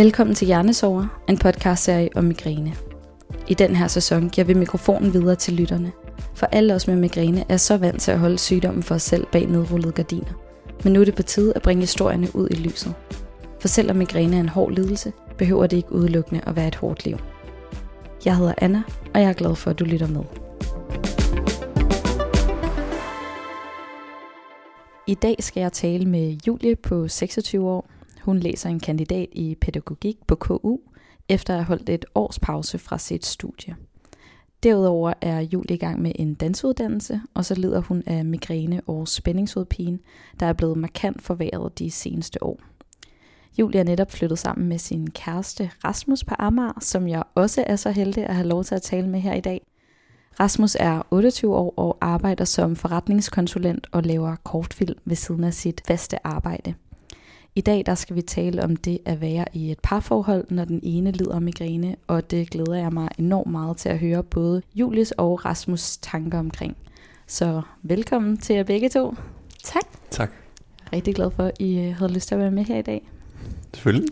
Velkommen til Hjernesover, en podcastserie om migræne. I den her sæson giver vi mikrofonen videre til lytterne, for alle os med migræne er så vant til at holde sygdommen for os selv bag nedrullede gardiner. Men nu er det på tide at bringe historierne ud i lyset. For selvom migræne er en hård lidelse, behøver det ikke udelukkende at være et hårdt liv. Jeg hedder Anna, og jeg er glad for, at du lytter med. I dag skal jeg tale med Julie på 26 år. Hun læser en kandidat i pædagogik på KU, efter at have holdt et års pause fra sit studie. Derudover er Julie i gang med en dansuddannelse, og så lider hun af migræne og spændingshovedpine, der er blevet markant forværret de seneste år. Julie er netop flyttet sammen med sin kæreste Rasmus på Amager, som jeg også er så heldig at have lov til at tale med her i dag. Rasmus er 28 år og arbejder som forretningskonsulent og laver kortfilm ved siden af sit faste arbejde. I dag der skal vi tale om det at være i et parforhold, når den ene lider af migræne, og det glæder jeg mig enormt meget til at høre både Julies og Rasmus tanker omkring. Så velkommen til jer begge to. Tak. Tak. Jeg er rigtig glad for, at I øh, havde lyst til at være med her i dag. Selvfølgelig.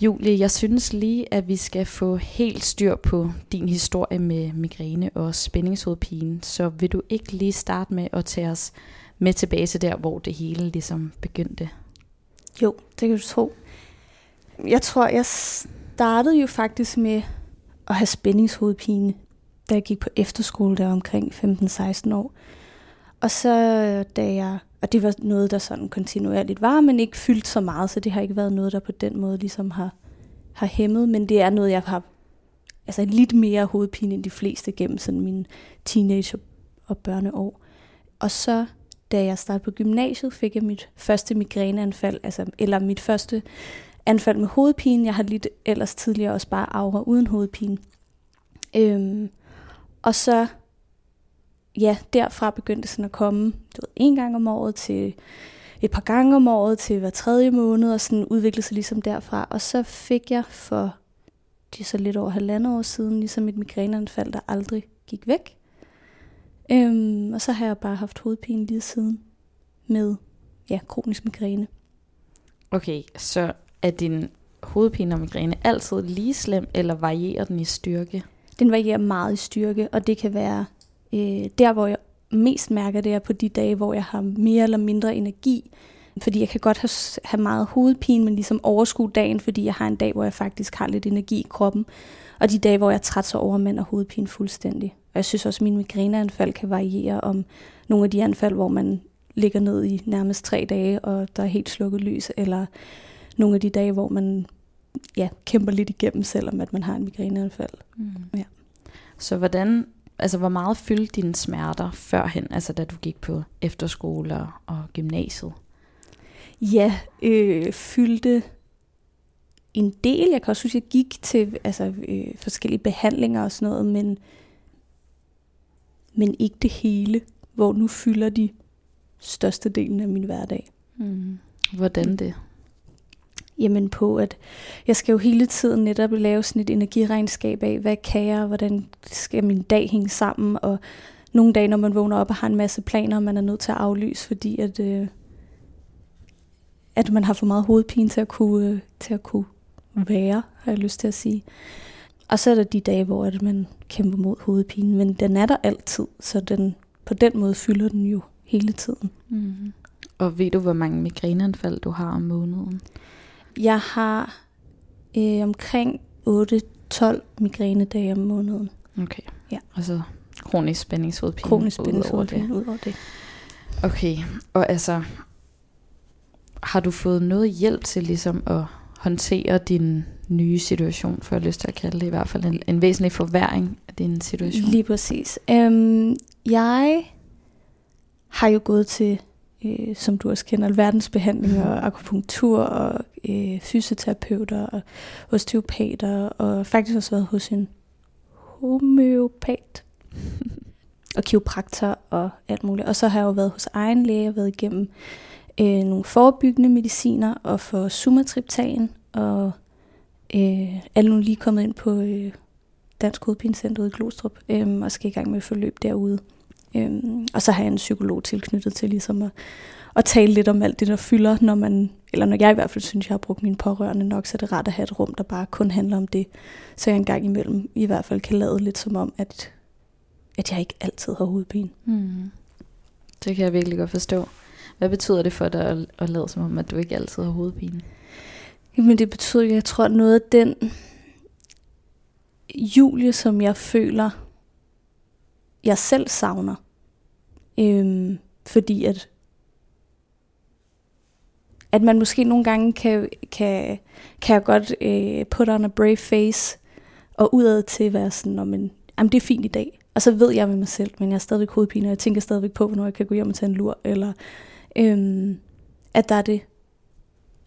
Julie, jeg synes lige, at vi skal få helt styr på din historie med migræne og spændingshovedpine. Så vil du ikke lige starte med at tage os med tilbage til der, hvor det hele ligesom begyndte? Jo, det kan du tro. Jeg tror, jeg startede jo faktisk med at have spændingshovedpine, da jeg gik på efterskole der omkring 15-16 år. Og så da jeg, og det var noget, der sådan kontinuerligt var, men ikke fyldt så meget, så det har ikke været noget, der på den måde ligesom har, har hæmmet, men det er noget, jeg har altså lidt mere hovedpine end de fleste gennem sådan mine teenage- og børneår. Og så da jeg startede på gymnasiet, fik jeg mit første migræneanfald, altså, eller mit første anfald med hovedpine. Jeg har lidt ellers tidligere også bare aura uden hovedpine. Øhm, og så, ja, derfra begyndte det sådan at komme, du ved, en gang om året til et par gange om året til hver tredje måned, og sådan udviklede sig ligesom derfra. Og så fik jeg for, det er så lidt over halvandet år siden, ligesom et migræneanfald, der aldrig gik væk. Øhm, og så har jeg bare haft hovedpine lige siden med ja, kronisk migræne. Okay, så er din hovedpine og migræne altid lige slem, eller varierer den i styrke? Den varierer meget i styrke, og det kan være øh, der, hvor jeg mest mærker det er på de dage, hvor jeg har mere eller mindre energi. Fordi jeg kan godt have, have meget hovedpine, men ligesom overskue dagen, fordi jeg har en dag, hvor jeg faktisk har lidt energi i kroppen. Og de dage, hvor jeg er træt, så overmander hovedpine fuldstændig. Og jeg synes også, at mine migræneanfald kan variere om nogle af de anfald, hvor man ligger ned i nærmest tre dage, og der er helt slukket lys, eller nogle af de dage, hvor man ja, kæmper lidt igennem, selvom at man har en migræneanfald. Mm. Ja. Så hvordan, altså hvor meget fyldte dine smerter førhen, altså da du gik på efterskole og, og gymnasiet? Ja, øh, fyldte en del. Jeg kan også synes, jeg gik til altså, øh, forskellige behandlinger og sådan noget, men, men ikke det hele, hvor nu fylder de største delen af min hverdag. Mm. Hvordan det? Jamen på, at jeg skal jo hele tiden netop lave sådan et energiregnskab af, hvad kan jeg, hvordan skal min dag hænge sammen, og nogle dage, når man vågner op og har en masse planer, man er nødt til at aflyse, fordi at, øh, at man har for meget hovedpine til at kunne, øh, til at kunne være, har jeg lyst til at sige. Og så er der de dage, hvor at man kæmper mod hovedpine, men den er der altid, så den, på den måde fylder den jo hele tiden. Mm. Og ved du, hvor mange migræneanfald du har om måneden? Jeg har øh, omkring 8-12 migrænedage om måneden. Okay. Ja. Og så kronisk spændingshovedpine. Kronisk spændingshovedpine ud over det. Okay, og altså, har du fået noget hjælp til ligesom at håndtere din nye situation, for jeg lyst til at kalde det i hvert fald en, en væsentlig forværing af din situation? Lige præcis. Øhm, jeg har jo gået til, øh, som du også kender, verdensbehandling og akupunktur og øh, fysioterapeuter og osteopater og faktisk også været hos en homeopat og kiropraktor og alt muligt. Og så har jeg jo været hos egen læge og været igennem øh, nogle forebyggende mediciner og for sumatriptan og øh, er nu lige kommet ind på øh, Dansk Hovedpinecenter i Glostrup øh, og skal i gang med forløb derude Øh, og så har jeg en psykolog tilknyttet til ligesom at, at tale lidt om alt det, der fylder, når man, eller når jeg i hvert fald synes, jeg har brugt mine pårørende nok, så er det rart at have et rum, der bare kun handler om det. Så jeg engang imellem i hvert fald kan lade lidt som om, at, at jeg ikke altid har hovedpine. Mm. Det kan jeg virkelig godt forstå. Hvad betyder det for dig at, at lade som om, at du ikke altid har hovedpine? Jamen det betyder, jeg tror noget af den Julie, som jeg føler, jeg selv savner. Øhm, fordi at at man måske nogle gange kan, kan, kan jeg godt øh, put on a brave face, og udad til være sådan, men, jamen, det er fint i dag. Og så ved jeg med mig selv, men jeg er stadigvæk hovedpine, og jeg tænker stadigvæk på, hvornår jeg kan gå hjem og tage en lur, eller øhm, at der er det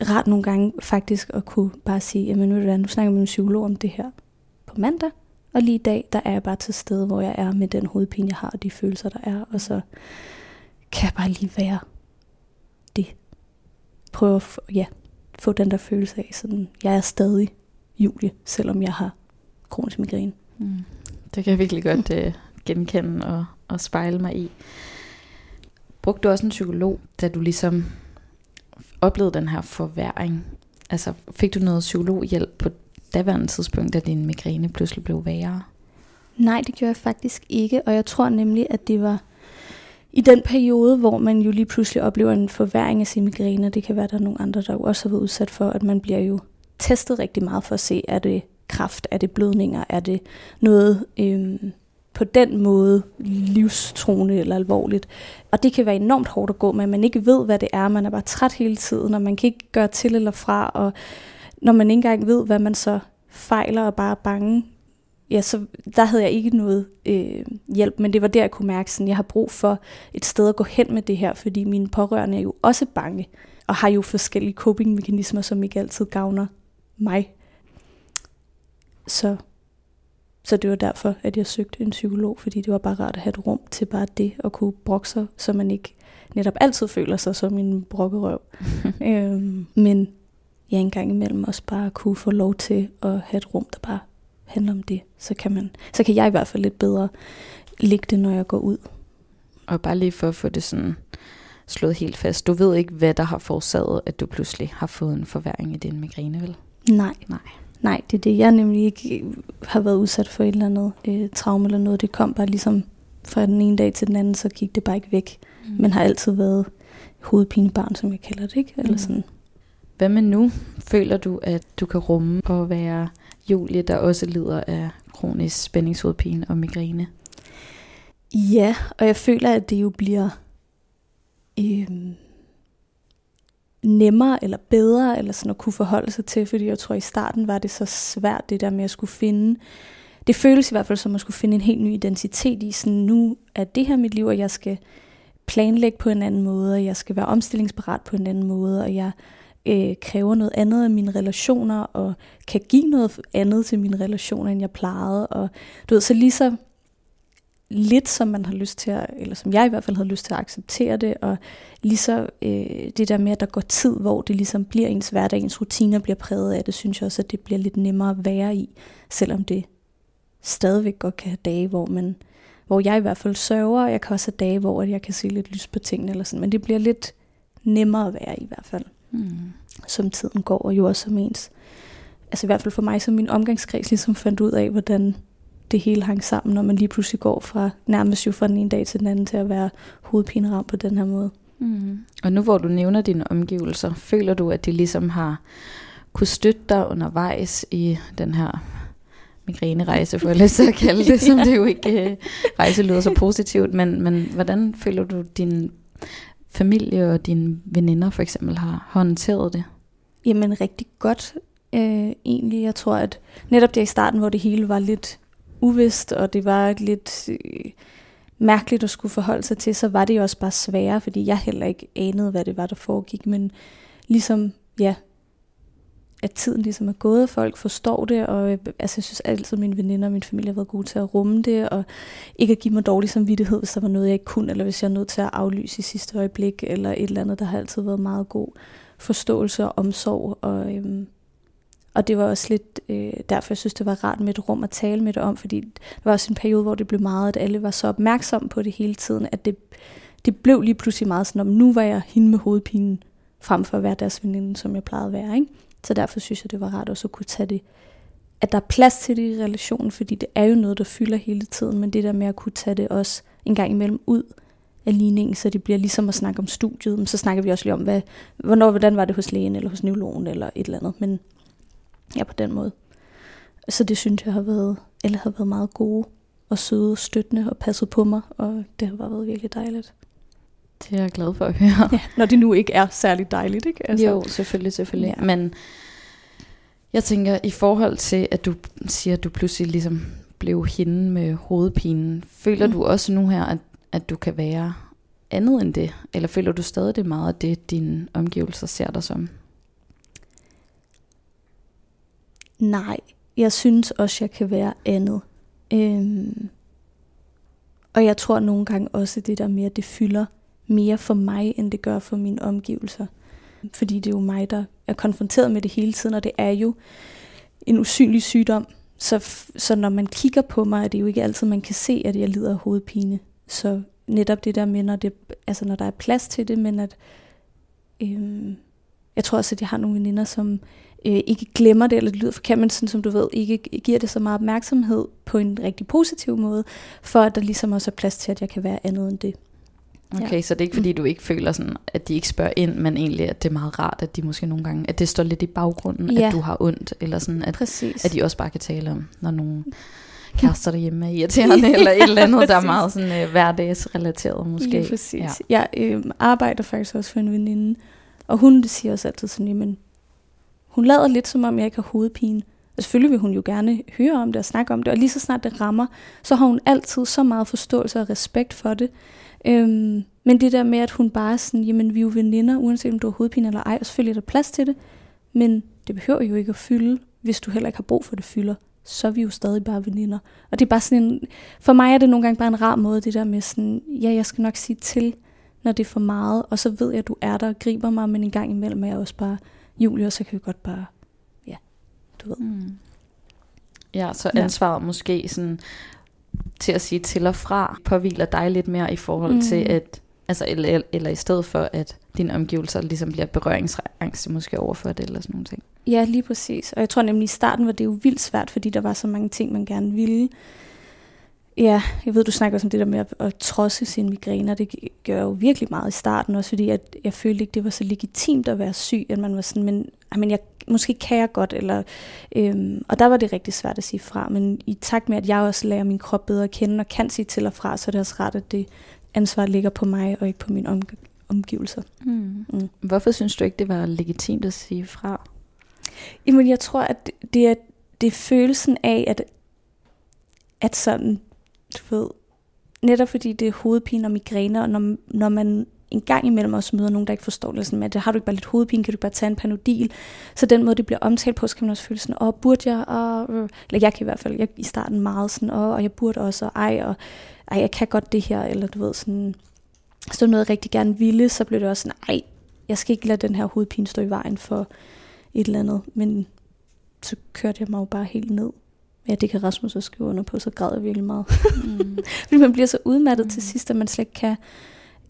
rart nogle gange faktisk at kunne bare sige, jamen nu, nu snakker jeg med en psykolog om det her på mandag, og lige i dag, der er jeg bare til stede, hvor jeg er med den hovedpine, jeg har, og de følelser, der er, og så kan jeg bare lige være det. Prøve at få, ja, få den der følelse af, sådan, jeg er stadig Julie, selvom jeg har kronisk migræne. Mm. Det kan jeg virkelig godt uh, genkende og, og spejle mig i. Brugte du også en psykolog, da du ligesom oplevede den her forværing? Altså fik du noget psykologhjælp på daværende tidspunkt, da din migræne pludselig blev værre? Nej, det gjorde jeg faktisk ikke, og jeg tror nemlig, at det var i den periode, hvor man jo lige pludselig oplever en forværing af sin migræne, det kan være, at der er nogle andre, der også har været udsat for, at man bliver jo testet rigtig meget for at se, er det kraft, er det blødninger, er det noget øhm, på den måde livstruende eller alvorligt. Og det kan være enormt hårdt at gå med, at man ikke ved, hvad det er, man er bare træt hele tiden, og man kan ikke gøre til eller fra, og når man ikke engang ved, hvad man så fejler og bare er bange, ja, så der havde jeg ikke noget øh, hjælp, men det var der, jeg kunne mærke, at jeg har brug for et sted at gå hen med det her, fordi mine pårørende er jo også bange, og har jo forskellige coping-mekanismer, som ikke altid gavner mig. Så, så det var derfor, at jeg søgte en psykolog, fordi det var bare rart at have et rum til bare det, at kunne brokke sig, så man ikke netop altid føler sig som en brokkerøv. øhm, men ja, en gang imellem også bare kunne få lov til at have et rum, der bare handler om det. Så kan, man, så kan jeg i hvert fald lidt bedre lægge det, når jeg går ud. Og bare lige for at få det sådan slået helt fast. Du ved ikke, hvad der har forårsaget, at du pludselig har fået en forværing i din migræne, vel? Nej. Nej. Nej, det er det. Jeg nemlig ikke har været udsat for et eller andet øh, traume eller noget. Det kom bare ligesom fra den ene dag til den anden, så gik det bare ikke væk. Mm. Men har altid været hovedpinebarn, som jeg kalder det, ikke? Eller mm. sådan. Hvad med nu? Føler du, at du kan rumme og være Julie, der også lider af kronisk spændingshovedpine og migræne? Ja, og jeg føler, at det jo bliver øhm, nemmere eller bedre eller sådan at kunne forholde sig til, fordi jeg tror, i starten var det så svært, det der med at skulle finde det føles i hvert fald som at skulle finde en helt ny identitet i, sådan nu er det her mit liv, og jeg skal planlægge på en anden måde, og jeg skal være omstillingsparat på en anden måde, og jeg øh, kræver noget andet af mine relationer, og kan give noget andet til mine relationer, end jeg plejede. Og du ved, så lige så lidt, som man har lyst til at, eller som jeg i hvert fald havde lyst til at acceptere det, og lige så øh, det der med, at der går tid, hvor det ligesom bliver ens hverdag, ens rutiner bliver præget af det, synes jeg også, at det bliver lidt nemmere at være i, selvom det stadigvæk godt kan have dage, hvor man hvor jeg i hvert fald sørger, og jeg kan også have dage, hvor jeg kan se lidt lys på tingene, eller sådan, men det bliver lidt nemmere at være i, i hvert fald mm. som tiden går, og jo også som ens. Altså i hvert fald for mig, som min omgangskreds ligesom fandt ud af, hvordan det hele hang sammen, når man lige pludselig går fra nærmest jo fra den ene dag til den anden til at være hovedpineramt på den her måde. Mm. Og nu hvor du nævner dine omgivelser, føler du, at de ligesom har kunne støtte dig undervejs i den her migrænerejse, for at at kalde det, som det jo ikke uh, rejse lyder så positivt, men, men hvordan føler du din familie og dine veninder for eksempel har håndteret det? Jamen rigtig godt øh, egentlig. Jeg tror, at netop det i starten, hvor det hele var lidt uvist, og det var lidt øh, mærkeligt at skulle forholde sig til, så var det jo også bare sværere, fordi jeg heller ikke anede, hvad det var, der foregik. Men ligesom, ja, at tiden ligesom er gået, folk forstår det, og øh, altså, jeg synes altid, at mine veninder og min familie har været gode til at rumme det, og ikke at give mig dårlig samvittighed, hvis der var noget, jeg ikke kunne, eller hvis jeg er nødt til at aflyse i sidste øjeblik, eller et eller andet, der har altid været meget god forståelse og omsorg, og, øhm, og det var også lidt øh, derfor, jeg synes, det var rart med et rum at tale med det om, fordi der var også en periode, hvor det blev meget, at alle var så opmærksomme på det hele tiden, at det, det blev lige pludselig meget sådan, om nu var jeg hende med hovedpinen, frem for at være deres veninde, som jeg plejede at være. Ikke? Så derfor synes jeg, det var rart også at kunne tage det, at der er plads til det i relationen, fordi det er jo noget, der fylder hele tiden, men det der med at kunne tage det også en gang imellem ud af ligningen, så det bliver ligesom at snakke om studiet, men så snakker vi også lige om, hvad, hvornår, hvordan var det hos lægen, eller hos neurologen, eller et eller andet, men ja, på den måde. Så det synes jeg har været, eller har været meget gode, og søde, og støttende, og passet på mig, og det har bare været virkelig dejligt. Det er jeg glad for at høre. Ja, når det nu ikke er særlig dejligt, ikke? Altså. Jo, selvfølgelig, selvfølgelig. Ja. Men jeg tænker, i forhold til, at du siger, at du pludselig ligesom blev hende med hovedpinen, føler mm. du også nu her, at, at du kan være andet end det? Eller føler du stadig det meget af det, dine omgivelser ser dig som? Nej, jeg synes også, jeg kan være andet. Øhm, og jeg tror nogle gange også det der med, at det fylder mere for mig, end det gør for mine omgivelser. Fordi det er jo mig, der er konfronteret med det hele tiden, og det er jo en usynlig sygdom. Så, så når man kigger på mig, er det jo ikke altid, man kan se, at jeg lider af hovedpine. Så netop det der med, når, det, altså når der er plads til det, men at øhm, jeg tror også, at jeg har nogle veninder, som øh, ikke glemmer det, eller det lyder forkert, men sådan, som du ved, ikke giver det så meget opmærksomhed på en rigtig positiv måde, for at der ligesom også er plads til, at jeg kan være andet end det. Okay, ja. så det er ikke fordi, du ikke føler sådan, at de ikke spørger ind, men egentlig, at det er meget rart, at de måske nogle gange, at det står lidt i baggrunden, ja. at du har ondt, eller sådan, at, Præcis. at de også bare kan tale om, når nogen kærester derhjemme er irriterende, eller et eller andet, der er meget sådan uh, hverdagsrelateret måske. Ja, præcis. Ja. Jeg øh, arbejder faktisk også for en veninde, og hun siger også altid sådan, men hun lader lidt som om, jeg ikke har hovedpine. Og selvfølgelig vil hun jo gerne høre om det og snakke om det, og lige så snart det rammer, så har hun altid så meget forståelse og respekt for det. Øhm, men det der med, at hun bare er sådan, jamen vi er jo veninder, uanset om du har hovedpine eller ej, og selvfølgelig er der plads til det, men det behøver jo ikke at fylde, hvis du heller ikke har brug for det fylder, så er vi jo stadig bare veninder. Og det er bare sådan en, for mig er det nogle gange bare en rar måde, det der med sådan, ja, jeg skal nok sige til, når det er for meget, og så ved jeg, at du er der og griber mig, men en gang imellem er jeg også bare, Julie, og så kan vi godt bare, ja, du ved. Mm. Ja, så ansvaret ja. måske sådan til at sige til og fra, påviler dig lidt mere i forhold mm. til at, altså, eller, eller i stedet for at dine omgivelser ligesom bliver berøringsangst måske overfor det, eller sådan nogle ting. Ja, lige præcis. Og jeg tror nemlig i starten var det jo vildt svært, fordi der var så mange ting, man gerne ville. Ja, jeg ved, du snakker også om det der med at, at trodse sine migræner. Det gør jeg jo virkelig meget i starten, også fordi at jeg følte ikke, det var så legitimt at være syg, at man var sådan, men, men jeg, måske kan jeg godt, eller, øhm, og der var det rigtig svært at sige fra, men i takt med, at jeg også lærer min krop bedre at kende, og kan sige til og fra, så er det også ret, at det ansvar ligger på mig, og ikke på mine om, omgivelser. Mm. Mm. Hvorfor synes du ikke, det var legitimt at sige fra? Jamen, jeg tror, at det er, det er følelsen af, at, at sådan, du ved, netop fordi det er hovedpine og migræne, og når, når man en gang imellem også møder nogen, der ikke forstår det, sådan med, at har du ikke bare lidt hovedpine, kan du bare tage en panodil. Så den måde, det bliver omtalt på, så kan man også føle sådan, åh, burde jeg, og, øh, eller jeg kan i hvert fald, jeg i starten meget sådan, åh, og jeg burde også, og ej, og ej, jeg kan godt det her, eller du ved sådan, så noget, jeg rigtig gerne ville, så blev det også sådan, ej, jeg skal ikke lade den her hovedpine stå i vejen for et eller andet, men så kørte jeg mig jo bare helt ned. Ja, det kan Rasmus også skrive under på, så græd jeg virkelig meget. Mm. Fordi man bliver så udmattet mm. til sidst, at man slet ikke kan,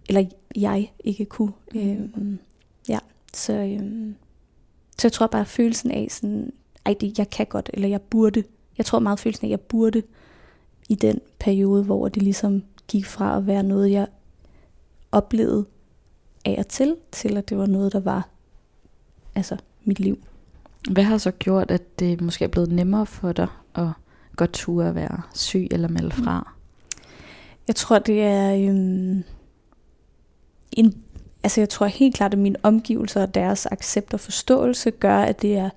eller jeg ikke kunne. Mm. Øhm, ja, så, øhm, så jeg tror bare, at følelsen af sådan, ej, det, jeg kan godt, eller jeg burde. Jeg tror meget følelsen af, at jeg burde i den periode, hvor det ligesom gik fra at være noget, jeg oplevede af og til, til at det var noget, der var altså mit liv. Hvad har så gjort, at det måske er blevet nemmere for dig at godt ture at være syg eller melde fra? Jeg tror, det er øhm, en, altså jeg tror helt klart, at mine omgivelser og deres accept og forståelse gør, at det er,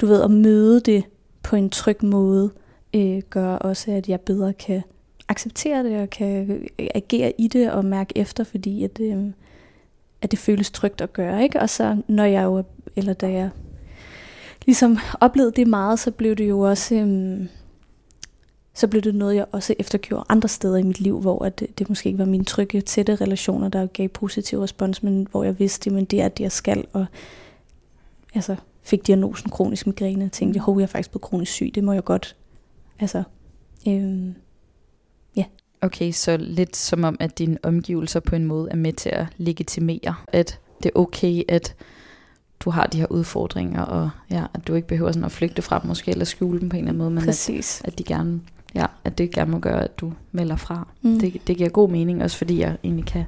du ved, at møde det på en tryg måde, øh, gør også, at jeg bedre kan acceptere det og kan øh, agere i det og mærke efter, fordi at, øh, at det føles trygt at gøre. Ikke? Og så når jeg jo, eller da jeg ligesom oplevede det meget, så blev det jo også, øhm, så blev det noget, jeg også eftergjorde andre steder i mit liv, hvor at det, det måske ikke var mine trygge, tætte relationer, der gav positiv respons, men hvor jeg vidste, at det er det, jeg skal, og altså fik diagnosen kronisk migræne, og tænkte, hov, jeg er faktisk blevet kronisk syg, det må jeg godt. Altså, øhm, ja. Okay, så lidt som om, at dine omgivelser på en måde er med til at legitimere, at det er okay, at du har de her udfordringer, og ja, at du ikke behøver sådan at flygte fra dem måske, eller skjule dem på en eller anden måde, men Præcis. at, at de gerne, ja, at det gerne må gøre, at du melder fra. Mm. Det, det giver god mening, også fordi jeg egentlig kan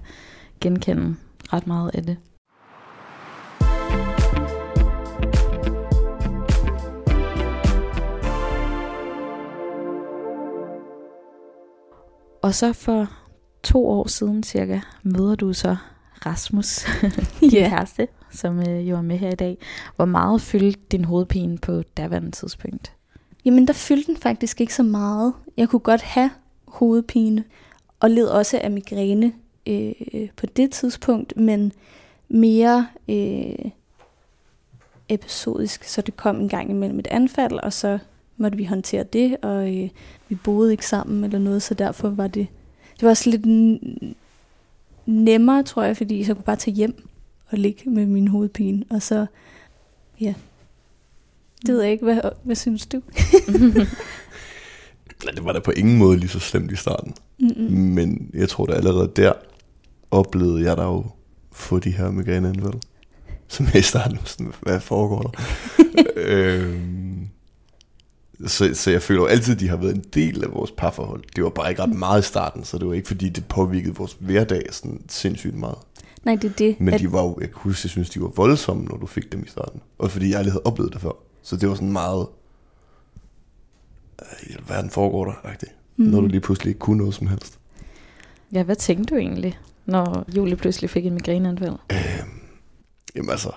genkende ret meget af det. Og så for to år siden cirka, møder du så Rasmus, din Ja. kæreste, som øh, jo er med her i dag. Hvor meget fyldte din hovedpine på daværende tidspunkt? Jamen, der fyldte den faktisk ikke så meget. Jeg kunne godt have hovedpine, og led også af migræne øh, på det tidspunkt, men mere øh, episodisk, så det kom en gang imellem et anfald, og så måtte vi håndtere det, og øh, vi boede ikke sammen eller noget, så derfor var det, det var også lidt nemmere, tror jeg, fordi så kunne bare tage hjem og ligge med min hovedpine, og så, ja, det ved jeg ikke, hvad, hvad synes du? Nej, det var da på ingen måde lige så slemt i starten. Mm-mm. Men jeg tror da allerede der oplevede jeg da jo få de her migræneanfald. Som jeg i starten var sådan, hvad foregår der? øhm, så, så jeg føler jo altid, at de har været en del af vores parforhold. Det var bare ikke ret meget i starten, så det var ikke fordi, det påvirkede vores hverdag sådan sindssygt meget. Nej, det er det. Men at, de var jo, jeg kan huske, jeg synes, de var voldsomme, når du fik dem i starten. Og fordi jeg aldrig havde oplevet det før. Så det var sådan meget, øh, i alverden foregår der, rigtigt. Mm. Når du lige pludselig ikke kunne noget som helst. Ja, hvad tænkte du egentlig, når Julie pludselig fik en migræneanfald? Jamen altså,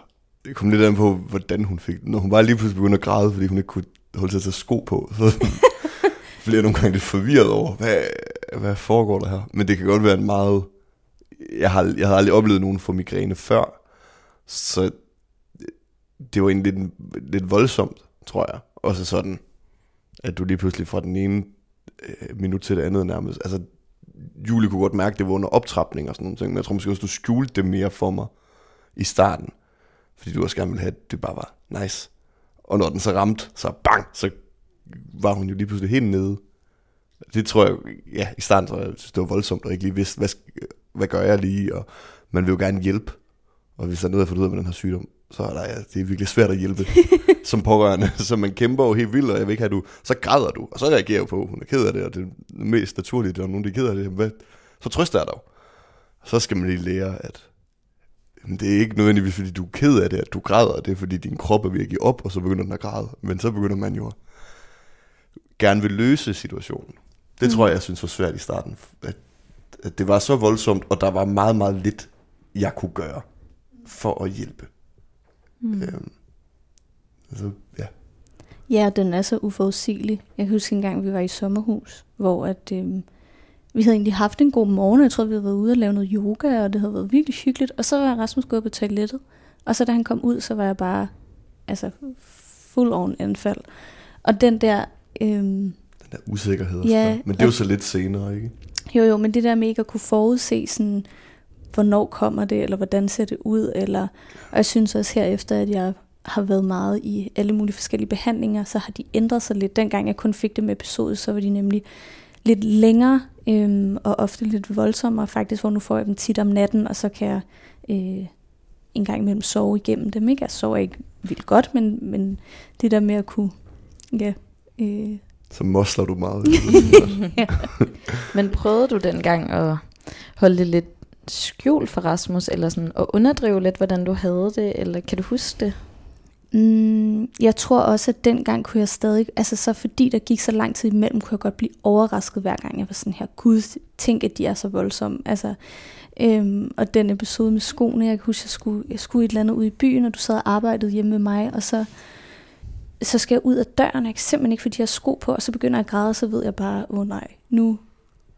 det kom lidt an på, hvordan hun fik det. Når hun bare lige pludselig begyndte at græde, fordi hun ikke kunne holde sig til at sko på, så blev jeg nogle gange lidt forvirret over, hvad, hvad foregår der her? Men det kan godt være en meget... Jeg har, jeg har aldrig oplevet nogen få migræne før, så det var egentlig lidt, lidt voldsomt, tror jeg. Også sådan, at du lige pludselig fra den ene øh, minut til det andet nærmest... Altså, Julie kunne godt mærke, at det var under optrapning og sådan noget, men jeg tror måske også, du skjulte det mere for mig i starten. Fordi du også gerne ville have, at det bare var nice. Og når den så ramte, så bang, så var hun jo lige pludselig helt nede. Det tror jeg, ja, i starten tror jeg, jeg synes, det var voldsomt, og ikke lige vidste, hvad, hvad gør jeg lige, og man vil jo gerne hjælpe. Og hvis der er noget, jeg har fundet ud af med den her sygdom, så er der, ja, det er virkelig svært at hjælpe som pårørende. Så man kæmper jo helt vildt, og jeg vil ikke have, du, så græder du, og så reagerer jeg på, hun er ked af det, og det er mest naturlige, når nogen er ked af det, hvad, så trøster jeg dig. Så skal man lige lære, at Jamen, det er ikke nødvendigvis, fordi du er ked af det, at du græder. Det er, fordi din krop er ved at give op, og så begynder den at græde. Men så begynder man jo at gerne vil løse situationen. Det tror jeg, jeg synes var svært i starten. At det var så voldsomt, og der var meget, meget lidt, jeg kunne gøre for at hjælpe. Mm. Øhm, altså, ja. Ja, den er så uforudsigelig. Jeg kan huske en gang, vi var i sommerhus, hvor at, øhm, vi havde egentlig haft en god morgen. Jeg tror, vi havde været ude og lave noget yoga, og det havde været virkelig hyggeligt. Og så var Rasmus gået på toilettet. Og så da han kom ud, så var jeg bare altså, full on anfald. Og den der... Øhm, Den der usikkerhed. og Ja. Men det er jo så lidt senere, ikke? Jo jo, men det der med ikke at kunne forudse sådan, hvornår kommer det, eller hvordan ser det ud, eller, og jeg synes også herefter, at jeg har været meget i alle mulige forskellige behandlinger, så har de ændret sig lidt. Dengang jeg kun fik dem episode, så var de nemlig lidt længere, øhm, og ofte lidt voldsommere faktisk, hvor nu får jeg dem tit om natten, og så kan jeg øh, en gang imellem sove igennem dem. Ikke? Jeg sover ikke vildt godt, men, men det der med at kunne ja, øh, så mosler du meget. Men prøvede du dengang at holde det lidt skjult for Rasmus, eller sådan at underdrive lidt, hvordan du havde det, eller kan du huske det? Mm, jeg tror også, at dengang kunne jeg stadig, altså så fordi der gik så lang tid imellem, kunne jeg godt blive overrasket hver gang jeg var sådan her, gud, tænk at de er så voldsomme. Altså, øhm, og den episode med skoene, jeg kan huske, jeg skulle, jeg skulle et eller andet ud i byen, og du sad og arbejdede hjemme med mig, og så, så skal jeg ud af døren, jeg kan simpelthen ikke få de her sko på, og så begynder jeg at græde, og så ved jeg bare, åh oh, nej, nu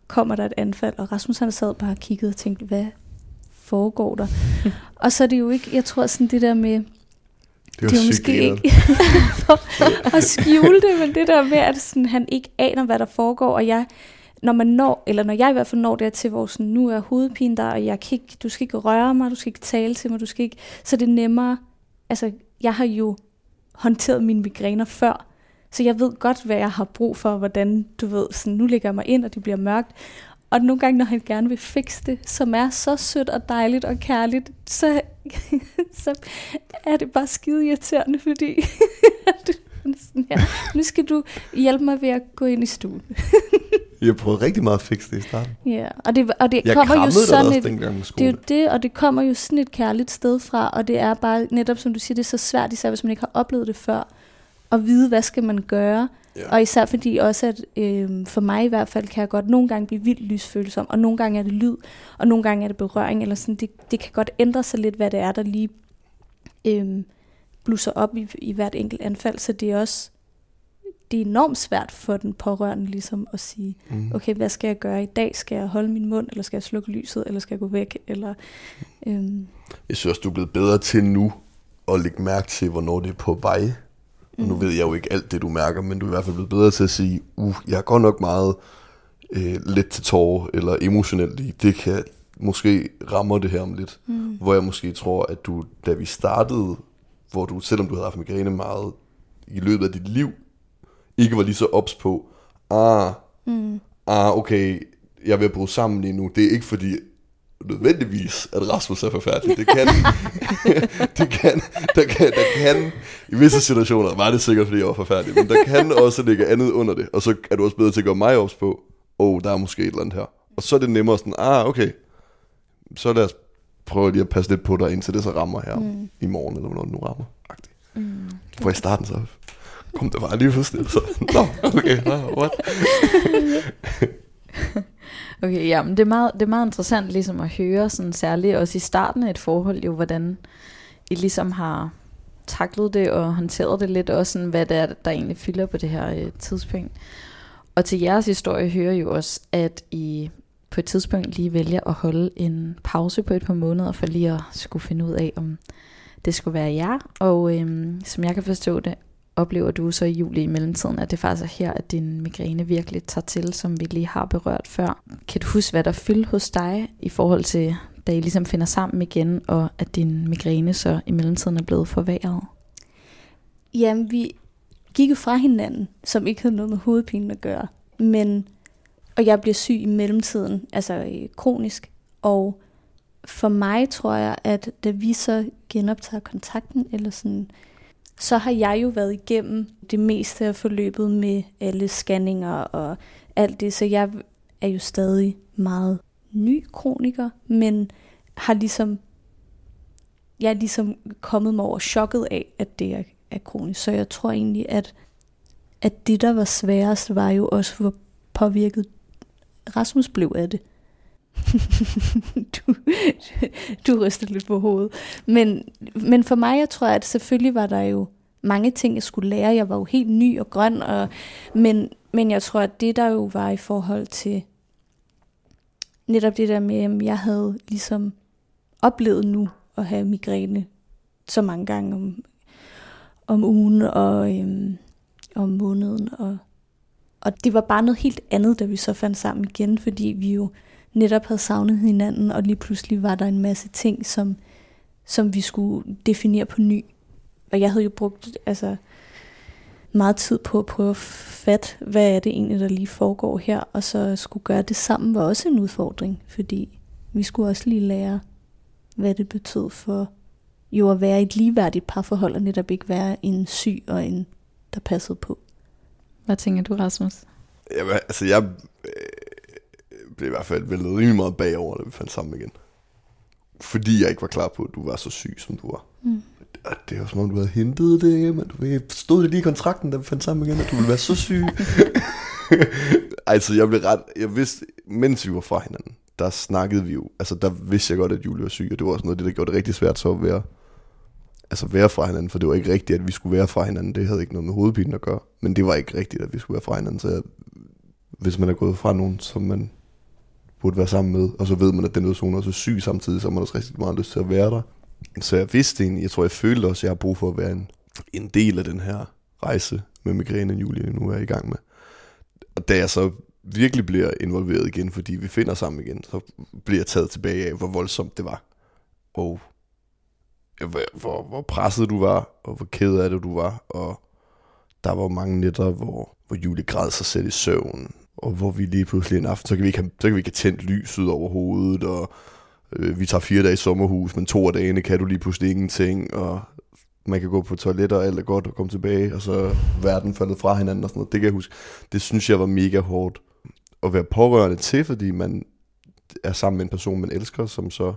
kommer der et anfald, og Rasmus han sad bare og kiggede og tænkte, hvad foregår der? og så er det jo ikke, jeg tror sådan det der med, Det var det er sygt måske ikke for at skjule det, men det der med, at sådan, han ikke aner, hvad der foregår, og jeg, når man når, eller når jeg i hvert fald når der til, hvor sådan, nu er hovedpine der, og jeg kan ikke, du skal ikke røre mig, du skal ikke tale til mig, du skal ikke, så er det nemmere, altså, jeg har jo håndteret mine migræner før. Så jeg ved godt, hvad jeg har brug for, hvordan du ved, sådan, nu ligger jeg mig ind, og det bliver mørkt. Og nogle gange, når han gerne vil fikse det, som er så sødt og dejligt og kærligt, så, så er det bare skide irriterende, fordi sådan her, nu skal du hjælpe mig ved at gå ind i stuen. Jeg prøvede rigtig meget at fikse det i starten. Ja, og det, og det Jeg kommer jo sådan et, det er jo det, og det kommer jo sådan et kærligt sted fra, og det er bare netop, som du siger, det er så svært, især hvis man ikke har oplevet det før, at vide, hvad skal man gøre. Ja. Og især fordi også, at øh, for mig i hvert fald, kan jeg godt nogle gange blive vildt lysfølsom, og nogle gange er det lyd, og nogle gange er det berøring, eller sådan, det, det kan godt ændre sig lidt, hvad det er, der lige øh, blusser op i, i hvert enkelt anfald, så det er også det er enormt svært for den pårørende ligesom at sige, Mm. okay, hvad skal jeg gøre i dag? Skal jeg holde min mund, eller skal jeg slukke lyset, eller skal jeg gå væk? Eller, øhm, Jeg synes også, du er blevet bedre til nu at lægge mærke til, hvornår det er på vej. Og nu Mm. ved jeg jo ikke alt det, du mærker, men du er i hvert fald blevet bedre til at sige, uh, jeg er godt nok meget øh, let til tårer, eller emotionelt i. Det kan måske rammer det her om lidt. mm, Hvor jeg måske tror, at du, da vi startede, hvor du, selvom du havde haft migræne meget i løbet af dit liv, ikke var lige så ops på, ah, mm, ah, okay, jeg at bryde sammen lige nu. Det er ikke fordi, nødvendigvis, at Rasmus er forfærdelig. Det kan, det kan, der kan, der kan, i visse situationer var det sikkert, fordi jeg var forfærdelig, men der kan også ligge andet under det, og så er du også bedre til at gøre mig ops på, åh, oh, der er måske et eller andet her. Og så er det nemmere sådan, ah, okay, så lad os prøve lige at passe lidt på dig, indtil det så rammer her Mm. i morgen, eller hvornår det nu rammer. Agtigt. mm. For i starten så kom det bare lige pludselig, så, nå, okay, nå, what? Okay, ja, men det er, meget, det er meget interessant ligesom at høre, sådan særligt også i starten af et forhold, jo, hvordan I ligesom har taklet det og håndteret det lidt, og sådan, hvad det er, der egentlig fylder på det her øh, tidspunkt. Og til jeres historie hører jo også, at I på et tidspunkt lige vælger at holde en pause på et par måneder, for lige at skulle finde ud af, om det skulle være jer. Og øhm, som jeg kan forstå det, oplever du så i juli i mellemtiden, at det faktisk er her, at din migræne virkelig tager til, som vi lige har berørt før. Kan du huske, hvad der fyldte hos dig i forhold til, da I ligesom finder sammen igen, og at din migræne så i mellemtiden er blevet forværret? Jamen, vi gik jo fra hinanden, som ikke havde noget med hovedpinen at gøre. Men, og jeg bliver syg i mellemtiden, altså øh, kronisk. Og for mig tror jeg, at da vi så genoptager kontakten, eller sådan, så har jeg jo været igennem det meste af forløbet med alle scanninger og alt det. Så jeg er jo stadig meget ny kroniker, men har ligesom, jeg er ligesom kommet mig over chokket af, at det er, er kronisk. Så jeg tror egentlig, at, at det, der var sværest, var jo også, hvor påvirket Rasmus blev af det. du, du ryster lidt på hovedet. Men, men for mig, jeg tror, at selvfølgelig var der jo mange ting, jeg skulle lære. Jeg var jo helt ny og grøn, og, men, men jeg tror, at det der jo var i forhold til netop det der med, at jeg havde ligesom oplevet nu at have migræne så mange gange om, om ugen og øhm, om måneden. Og, og det var bare noget helt andet, da vi så fandt sammen igen, fordi vi jo netop havde savnet hinanden, og lige pludselig var der en masse ting, som, som vi skulle definere på ny. Og jeg havde jo brugt altså, meget tid på at prøve at fatte, hvad er det egentlig, der lige foregår her, og så skulle gøre det sammen var også en udfordring, fordi vi skulle også lige lære, hvad det betød for jo at være et ligeværdigt parforhold, og netop ikke være en syg og en, der passede på. Hvad tænker du, Rasmus? Jamen, altså, jeg øh, blev i hvert fald væltet rimelig meget bagover, da vi fandt sammen igen. Fordi jeg ikke var klar på, at du var så syg, som du var. Mm. Og det er jo som om, du havde hentet det hjem. Du stod det lige i kontrakten, da vi fandt sammen igen, at du ville være så syg. altså, jeg blev ret... Jeg vidste, mens vi var fra hinanden, der snakkede vi jo... Altså, der vidste jeg godt, at Julie var syg, og det var også noget af det, der gjorde det rigtig svært så at være... Altså, være fra hinanden, for det var ikke rigtigt, at vi skulle være fra hinanden. Det havde ikke noget med hovedpinen at gøre. Men det var ikke rigtigt, at vi skulle være fra hinanden, så jeg, hvis man er gået fra nogen, som man burde være sammen med, og så ved man, at den person er så syg samtidig, så har man også rigtig meget lyst til at være der. Så jeg vidste egentlig, jeg tror, jeg følte også, at jeg har brug for at være en, en del af den her rejse med migræne, Julie nu er i gang med. Og da jeg så virkelig bliver involveret igen, fordi vi finder sammen igen, så bliver jeg taget tilbage af, hvor voldsomt det var. Og hvor, hvor, presset du var, og hvor ked af det du var, og der var mange nætter, hvor, hvor Julie græd sig selv i søvn, og hvor vi lige pludselig en aften, så kan vi ikke have, så kan vi ikke have tændt lyset over hovedet, og øh, vi tager fire dage i sommerhus, men to af dagene kan du lige pludselig ingenting, og man kan gå på toiletter, og alt er godt, og komme tilbage, og så verden faldet fra hinanden og sådan noget. Det kan jeg huske. Det synes jeg var mega hårdt at være pårørende til, fordi man er sammen med en person, man elsker, som så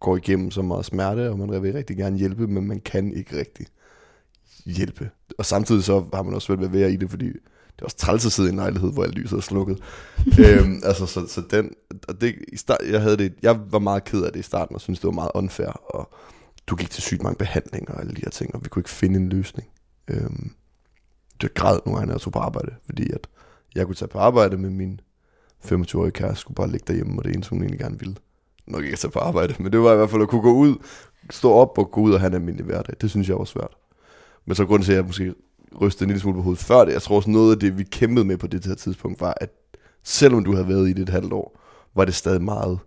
går igennem så meget smerte, og man vil rigtig gerne hjælpe, men man kan ikke rigtig hjælpe. Og samtidig så har man også svært ved at være i det, fordi det er også træls at sidde i en lejlighed, hvor alt lyset er slukket. øhm, altså, så, så den, og det, i start, jeg, havde det, jeg var meget ked af det i starten, og synes det var meget unfair, og du gik til sygt mange behandlinger og alle de her ting, og vi kunne ikke finde en løsning. Øhm, det græd nogle gange, når jeg tog på arbejde, fordi at jeg kunne tage på arbejde med min 25-årige kæreste, skulle bare ligge derhjemme, og det eneste, hun egentlig gerne ville. Nok ikke at tage på arbejde, men det var i hvert fald at kunne gå ud, stå op og gå ud og have en almindelig hverdag. Det synes jeg var svært. Men så grund til, at jeg måske rystede en lille smule på hovedet før det, jeg tror også noget af det, vi kæmpede med på det her tidspunkt, var, at selvom du havde været i det et halvt år, var det stadig meget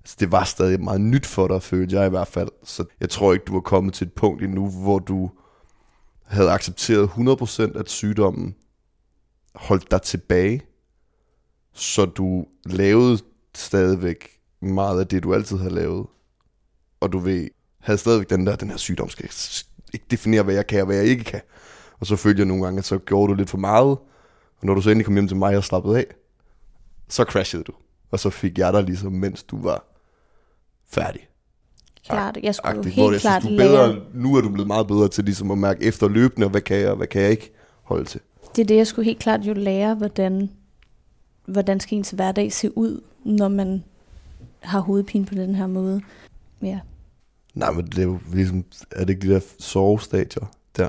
altså det var stadig meget nyt for dig, følte jeg i hvert fald. Så jeg tror ikke, du var kommet til et punkt endnu, hvor du havde accepteret 100% at sygdommen holdt dig tilbage, så du lavede stadigvæk meget af det, du altid har lavet. Og du ved, havde stadigvæk den der, den her sygdom skal ikke definere, hvad jeg kan og hvad jeg ikke kan. Og så følte jeg nogle gange, at så gjorde du lidt for meget. Og når du så endelig kom hjem til mig og slappede af, så crashede du. Og så fik jeg dig ligesom, mens du var færdig. Klart, jeg skulle Agtigt, helt jeg klart synes, du bedre, lære. Nu er du blevet meget bedre til ligesom at mærke efter løbende, hvad kan jeg, og hvad kan jeg ikke holde til. Det er det, jeg skulle helt klart jo lære, hvordan, hvordan skal ens hverdag se ud, når man har hovedpine på den her måde. Ja, Nej, men det er jo ligesom, er det ikke de der sovestadier der?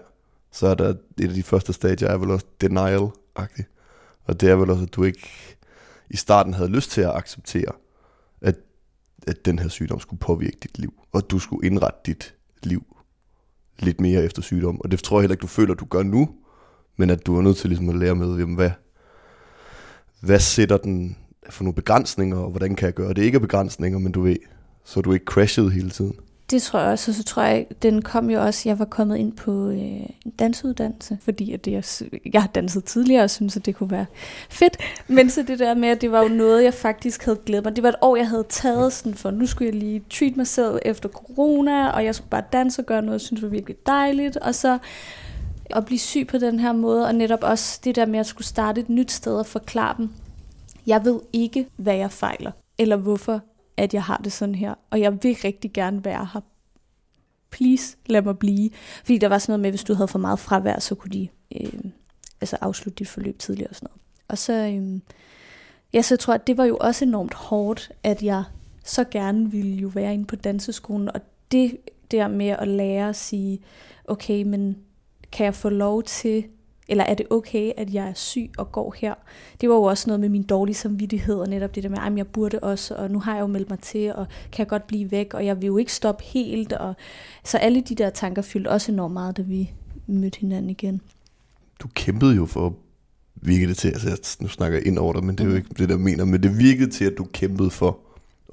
Så er der et af de første stadier, er vel også denial-agtigt. Og det er vel også, at du ikke i starten havde lyst til at acceptere, at, at den her sygdom skulle påvirke dit liv, og at du skulle indrette dit liv lidt mere efter sygdom. Og det tror jeg heller ikke, du føler, du gør nu, men at du er nødt til ligesom at lære med, jamen, hvad, hvad sætter den for nogle begrænsninger, og hvordan kan jeg gøre det? Ikke begrænsninger, men du ved, så du ikke crashede hele tiden. det tror jeg også. Og så tror jeg, den kom jo også, jeg var kommet ind på øh, en dansuddannelse, fordi at det, jeg, jeg har danset tidligere og synes, at det kunne være fedt. Men så det der med, at det var jo noget, jeg faktisk havde glædet mig. Det var et år, jeg havde taget sådan for, nu skulle jeg lige treat mig selv efter corona, og jeg skulle bare danse og gøre noget, jeg synes var virkelig dejligt. Og så at blive syg på den her måde, og netop også det der med at skulle starte et nyt sted og forklare dem, jeg ved ikke, hvad jeg fejler, eller hvorfor at jeg har det sådan her, og jeg vil rigtig gerne være her. Please, lad mig blive. Fordi der var sådan noget med, hvis du havde for meget fravær, så kunne de øh, altså afslutte dit forløb tidligere og sådan noget. Og så, øh, ja, så tror jeg, at det var jo også enormt hårdt, at jeg så gerne ville jo være inde på danseskolen, og det der med at lære at sige, okay, men kan jeg få lov til, eller er det okay, at jeg er syg og går her? Det var jo også noget med min dårlige samvittighed, og netop det der med, at jeg burde også, og nu har jeg jo meldt mig til, og kan jeg godt blive væk, og jeg vil jo ikke stoppe helt. Og, så alle de der tanker fyldte også enormt meget, da vi mødte hinanden igen. du kæmpede jo for at virke det til, altså jeg, nu snakker jeg ind over dig, men det er jo ikke det, der mener, men det virkede til, at du kæmpede for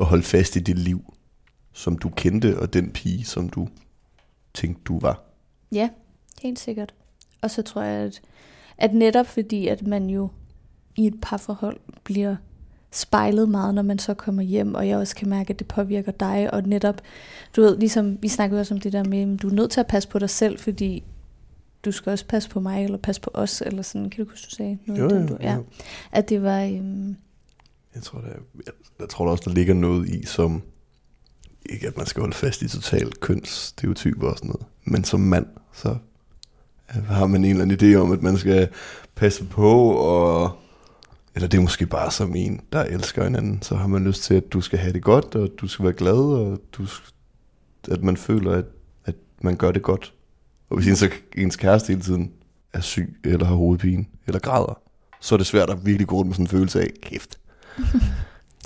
at holde fast i det liv, som du kendte, og den pige, som du tænkte, du var. Ja, helt sikkert. Og så tror jeg, at, at netop fordi, at man jo i et parforhold bliver spejlet meget, når man så kommer hjem, og jeg også kan mærke, at det påvirker dig, og netop, du ved, ligesom vi snakkede også om det der med, at du er nødt til at passe på dig selv, fordi du skal også passe på mig, eller passe på os, eller sådan, kan du huske, du sagde noget? Jo, den, du, ja. jo. At det var, øhm, Jeg tror, der, jeg, jeg tror der også, der ligger noget i, som ikke at man skal holde fast i totalt kønsstereotyper og sådan noget, men som mand, så har man en eller anden idé om, at man skal passe på, og eller det er måske bare som en, der elsker hinanden, så har man lyst til, at du skal have det godt, og du skal være glad, og du, at man føler, at, at man gør det godt. Og hvis ens, ens kæreste hele tiden er syg, eller har hovedpine, eller græder, så er det svært at virkelig gå rundt med sådan en følelse af, kæft,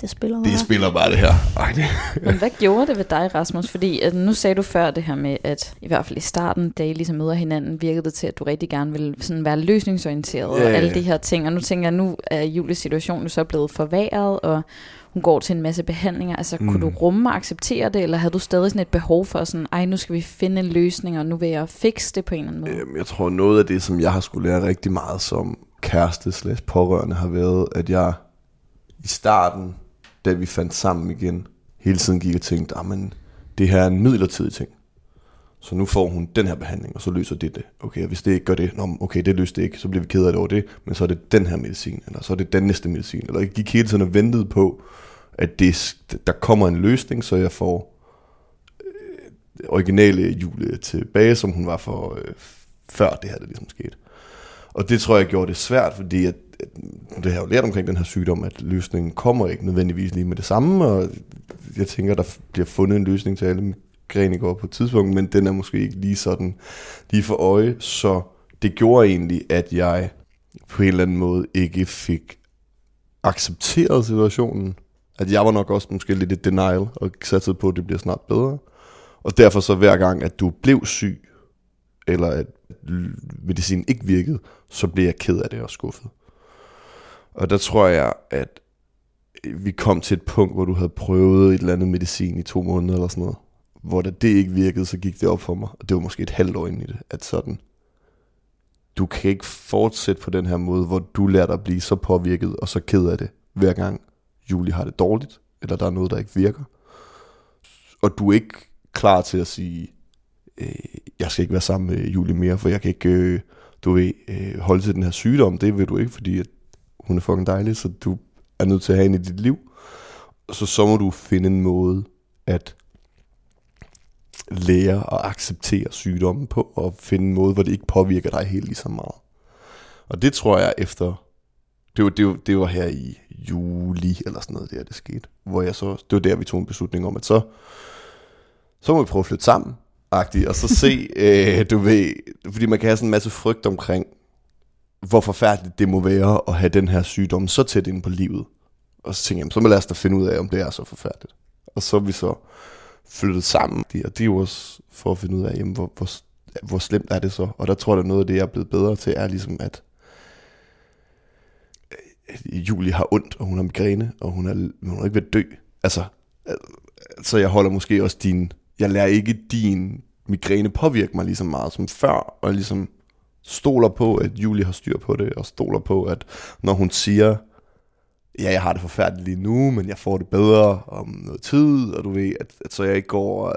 det spiller det meget. spiller bare det her. Ej, det. Men hvad gjorde det ved dig, Rasmus? Fordi at nu sagde du før det her med, at i hvert fald i starten, da I ligesom møder hinanden, virkede det til, at du rigtig gerne ville sådan være løsningsorienteret Ja, og alle de her ting. Og nu tænker jeg, nu er Julies situation jo så blevet forværret, og hun går til en masse behandlinger. Altså, mm. kunne du Mm. rumme og acceptere det, eller havde du stadig sådan et behov for sådan, ej, nu skal vi finde en løsning, og nu vil jeg fikse det på en eller anden måde? Øhm, Jeg tror, noget af det, som jeg har skulle lære rigtig meget som kæreste slash pårørende, har været, at jeg i starten, da vi fandt sammen igen, hele tiden gik og tænkte, ah, men det her er en midlertidig ting. Så nu får hun den her behandling, og så løser det det. Okay, og hvis det ikke gør det, nå, okay, det løste det ikke, så bliver vi ked af det over det, men så er det den her medicin, eller så er det den næste medicin. Eller jeg gik hele tiden og ventede på, at det, der kommer en løsning, så jeg får øh, originale Julie tilbage, som hun var for øh, før det her, det ligesom skete. Og det tror jeg gjorde det svært, fordi at det har jeg jo lært omkring den her sygdom, at løsningen kommer ikke nødvendigvis lige med det samme, og jeg tænker, der bliver fundet en løsning til alle migrænikere på et tidspunkt, men den er måske ikke lige sådan lige for øje, så det gjorde egentlig, at jeg på en eller anden måde ikke fik accepteret situationen, at jeg var nok også måske lidt i denial, og satte på, at det bliver snart bedre. Og derfor så hver gang, at du blev syg, eller at medicinen ikke virkede, så blev jeg ked af det og skuffet. Og der tror jeg, at vi kom til et punkt, hvor du havde prøvet et eller andet medicin i to måneder eller sådan noget. Hvor da det ikke virkede, så gik det op for mig. Og det var måske et halvt år ind i det, at sådan, du kan ikke fortsætte på den her måde, hvor du lærer dig at blive så påvirket og så ked af det, hver gang Julie har det dårligt, eller der er noget, der ikke virker. Og du er ikke klar til at sige, øh, jeg skal ikke være sammen med Julie mere, for jeg kan ikke, øh, du ved, øh, holde til den her sygdom. Det vil du ikke, fordi at hun er fucking dejlig, så du er nødt til at have hende i dit liv. Så så må du finde en måde at lære at acceptere sygdommen på, og finde en måde, hvor det ikke påvirker dig helt lige så meget. Og det tror jeg efter, det var, det var, det var her i juli eller sådan noget, der det skete, hvor jeg så, det var der, vi tog en beslutning om, at så, så må vi prøve at flytte sammen, agtigt, og så se, øh, du ved, fordi man kan have sådan en masse frygt omkring, hvor forfærdeligt det må være at have den her sygdom så tæt inde på livet. Og så tænkte jeg, så må lad os da finde ud af, om det er så forfærdeligt. Og så er vi så flyttet sammen, og det er jo også for at finde ud af, jamen, hvor, hvor, hvor slemt er det så. Og der tror jeg, at noget af det, jeg er blevet bedre til, er ligesom, at øh, Julie har ondt, og hun har migræne, og hun er, hun er ikke ved at dø. Altså, øh, så jeg holder måske også din, jeg lærer ikke din migræne påvirke mig lige så meget som før, og ligesom stoler på, at Julie har styr på det, og stoler på, at når hun siger, ja, jeg har det forfærdeligt lige nu, men jeg får det bedre om noget tid, og du ved, at, at så jeg ikke går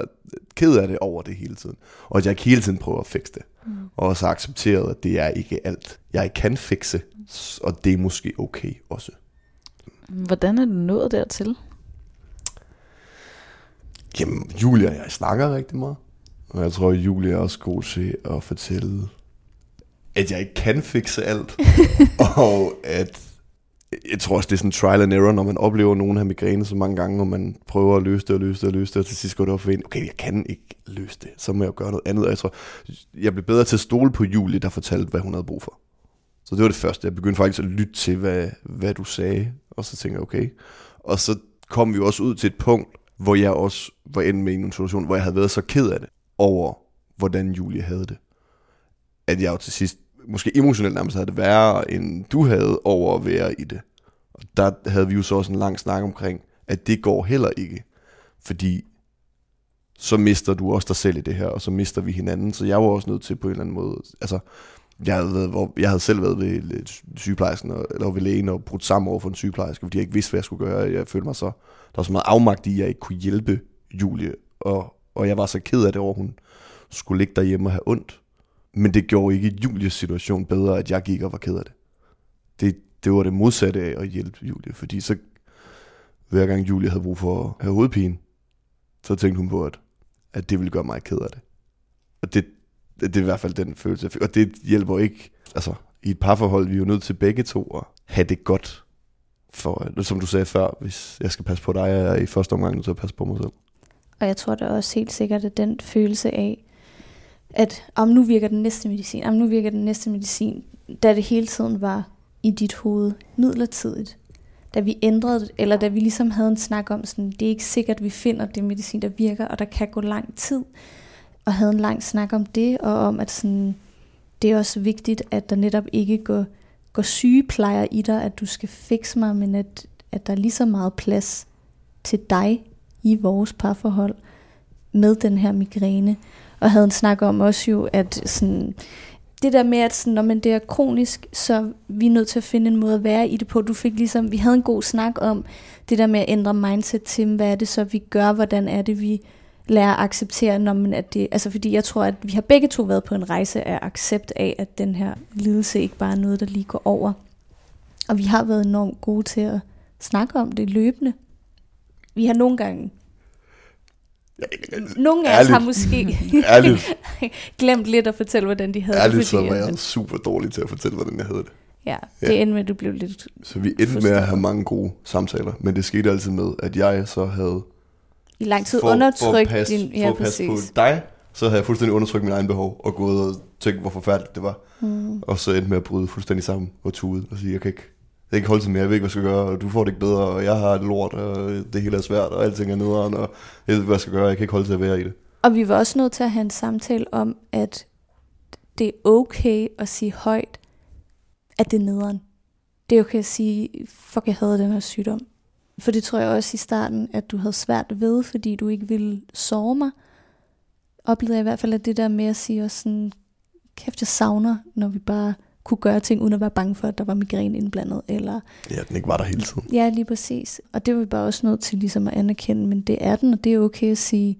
ked af det over det hele tiden. Og at jeg ikke hele tiden prøver at fikse det. Mm. Og også accepteret, at det er ikke alt, jeg kan fikse, og det er måske okay også. Hvordan er du nået dertil? Jamen, Julia og jeg snakker rigtig meget. Og jeg tror, at Julia er også god til at fortælle, at jeg ikke kan fikse alt. og at jeg tror også, det er sådan trial and error, når man oplever nogen her migræne så mange gange, og man prøver at løse det og løse det og løse det, og til sidst går det op for en, okay, jeg kan ikke løse det, så må jeg jo gøre noget andet. Og jeg tror, jeg blev bedre til at stole på Julie, der fortalte, hvad hun havde brug for. Så det var det første. Jeg begyndte faktisk at lytte til, hvad, hvad du sagde, og så tænkte jeg, okay. Og så kom vi også ud til et punkt, hvor jeg også var endt med en situation, hvor jeg havde været så ked af det, over hvordan Julie havde det. At jeg jo til sidst, måske emotionelt nærmest havde det værre, end du havde over at være i det. Og der havde vi jo så også en lang snak omkring, at det går heller ikke. Fordi så mister du også dig selv i det her, og så mister vi hinanden. Så jeg var også nødt til på en eller anden måde, altså, jeg havde, været, hvor, jeg havde selv været ved sygeplejersken, og, eller ved lægen, og brudt sammen over for en sygeplejerske, fordi jeg ikke vidste, hvad jeg skulle gøre. Jeg følte mig så, der var så meget afmagt i, at jeg ikke kunne hjælpe Julie, og, og jeg var så ked af det over, at hun skulle ligge derhjemme og have ondt. Men det gjorde ikke Julies situation bedre, at jeg gik og var ked af det. Det, det var det modsatte af at hjælpe Julie, fordi så hver gang Julie havde brug for at have hovedpine, så tænkte hun på, at, at det ville gøre mig ked af det. Og det, det, det er i hvert fald den følelse, jeg fik. Og det hjælper ikke, altså i et parforhold, vi er jo nødt til begge to at have det godt. For, som du sagde før, hvis jeg skal passe på dig, er jeg i første omgang nødt til at passe på mig selv. Og jeg tror da også helt sikkert, at den følelse af, at om nu virker den næste medicin, om nu virker den næste medicin, da det hele tiden var i dit hoved midlertidigt. Da vi ændrede det, eller da vi ligesom havde en snak om, sådan, det er ikke sikkert, at vi finder det medicin, der virker, og der kan gå lang tid. Og havde en lang snak om det, og om, at sådan, det er også vigtigt, at der netop ikke går, går sygeplejer i dig, at du skal fikse mig, men at, at der er lige så meget plads til dig i vores parforhold med den her migræne. Og havde en snak om også jo, at sådan, det der med, at sådan, når man det er kronisk, så er vi nødt til at finde en måde at være i det på. Du fik ligesom, vi havde en god snak om det der med at ændre mindset til, hvad er det så, vi gør, hvordan er det, vi lærer at acceptere, når man at det, altså fordi jeg tror, at vi har begge to været på en rejse af accept af, at den her lidelse ikke bare er noget, der lige går over. Og vi har været enormt gode til at snakke om det løbende. Vi har nogle gange nogle af os har måske glemt lidt at fortælle, hvordan de havde Ærligt, det. Ærligt, så var jeg super dårlig til at fortælle, hvordan jeg havde det. Ja, det ja. endte med, at du blev lidt... Så vi endte med at have mange gode samtaler, men det skete altid med, at jeg så havde... I lang tid undertrykt for din... Ja, for at passe på dig, så havde jeg fuldstændig undertrykt min egen behov, og gået og tænkt, hvor forfærdeligt det var. Mm. Og så endte med at bryde fuldstændig sammen og tude og sige, jeg kan ikke, jeg kan ikke holde til mere, jeg ved ikke, hvad jeg skal gøre, og du får det ikke bedre, og jeg har det lort, og det hele er svært, og alting er nederen, og jeg ved ikke, hvad jeg skal gøre, jeg kan ikke holde til at være i det. Og vi var også nødt til at have en samtale om, at det er okay at sige højt, at det er nederen. Det er okay at sige, fuck, jeg havde den her sygdom. For det tror jeg også i starten, at du havde svært ved, fordi du ikke ville sove mig. Oplevede jeg i hvert fald, at det der med at sige også sådan, kæft, jeg savner, når vi bare kunne gøre ting, uden at være bange for, at der var migræne indblandet. Eller, ja, den ikke var der hele tiden. Ja, lige præcis. Og det var vi bare også nødt til ligesom at anerkende, men det er den, og det er okay at sige,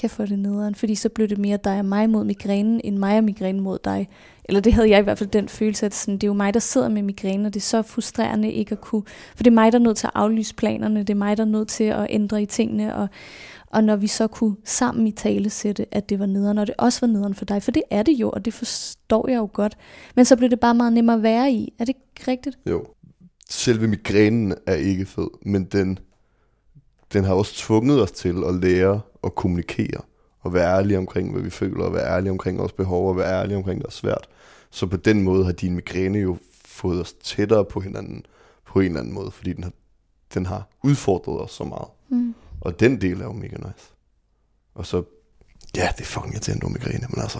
kan få det nederen, fordi så blev det mere dig og mig mod migrænen, end mig og migrænen mod dig. Eller det havde jeg i hvert fald den følelse, at sådan, det er jo mig, der sidder med migrænen, og det er så frustrerende ikke at kunne, for det er mig, der er nødt til at aflyse planerne, det er mig, der er nødt til at ændre i tingene, og, og når vi så kunne sammen i tale sætte, at det var nederen, og det også var nederen for dig, for det er det jo, og det forstår jeg jo godt. Men så blev det bare meget nemmere at være i. Er det ikke rigtigt? Jo. Selve migrænen er ikke fed, men den, den har også tvunget os til at lære at kommunikere, og være ærlige omkring, hvad vi føler, og være ærlige omkring vores behov, og være ærlige omkring, det er svært. Så på den måde har din migræne jo fået os tættere på hinanden, på en eller anden måde, fordi den har, den har udfordret os så meget. Mm. Og den del er jo mega nice. Og så, ja, det er fucking irriterende migræne, men altså,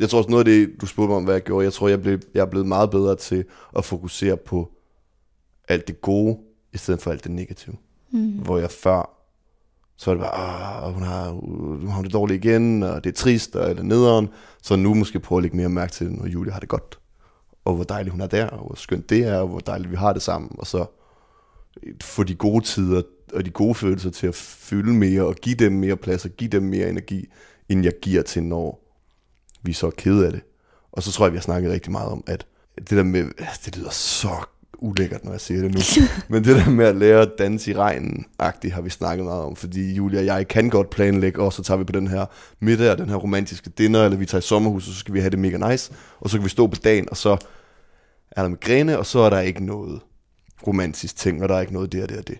jeg tror også noget af det, du spurgte mig om, hvad jeg gjorde, jeg tror, jeg, blev, jeg er blevet meget bedre til at fokusere på alt det gode, i stedet for alt det negative. Mm. Hvor jeg før, så er det bare, ah, hun har, hun har det dårligt igen, og det er trist, og eller nederen. Så nu måske prøve at lægge mere mærke til, når Julie har det godt. Og hvor dejligt hun er der, og hvor skønt det er, og hvor dejligt vi har det sammen. Og så få de gode tider og de gode følelser til at fylde mere, og give dem mere plads, og give dem mere energi, end jeg giver til, når vi så er kede af det. Og så tror jeg, vi har snakket rigtig meget om, at det der med, det lyder så ulækkert, når jeg siger det nu, men det der med at lære at danse i regnen, agtigt har vi snakket meget om, fordi Julia og jeg kan godt planlægge, og så tager vi på den her middag, den her romantiske dinner, eller vi tager i sommerhus, og så skal vi have det mega nice, og så kan vi stå på dagen, og så er der migræne, og så er der ikke noget romantisk ting, og der er ikke noget der, der, det.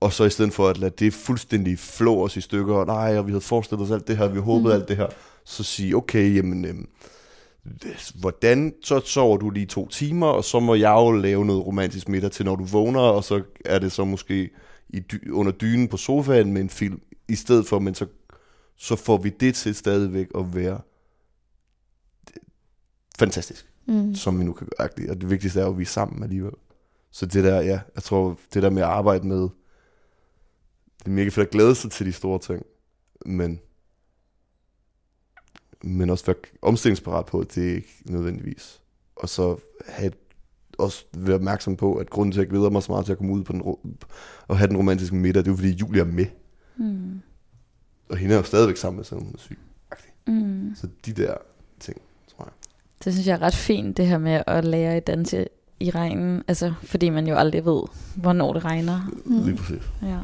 Og så i stedet for at lade det fuldstændig flå os i stykker, og nej, og vi havde forestillet os alt det her, vi håbede mm. alt det her, så sige, okay, jamen, øhm, hvordan, så sover du lige to timer, og så må jeg jo lave noget romantisk middag til, når du vågner, og så er det så måske i dy- under dynen på sofaen med en film, i stedet for, men så, så får vi det til stadigvæk at være fantastisk, mm. som vi nu kan gøre. Og det vigtigste er jo, at vi er sammen alligevel. Så det der, ja, jeg tror, det der med at arbejde med, det er mega fedt at glæde sig til de store ting, men, men også være omstillingsparat på, det er ikke nødvendigvis. Og så have også være opmærksom på, at grunden til, at jeg glæder mig så meget til at komme ud på den, og have den romantiske middag, det er fordi Julia er med. Mm. Og hende er jo stadigvæk sammen med, selvom hun er syg. Mm. Så de der ting, tror jeg. Det synes jeg er ret fint, det her med at lære at danse i regnen, altså fordi man jo aldrig ved, hvornår det regner. Mm. Lige præcis. Ja.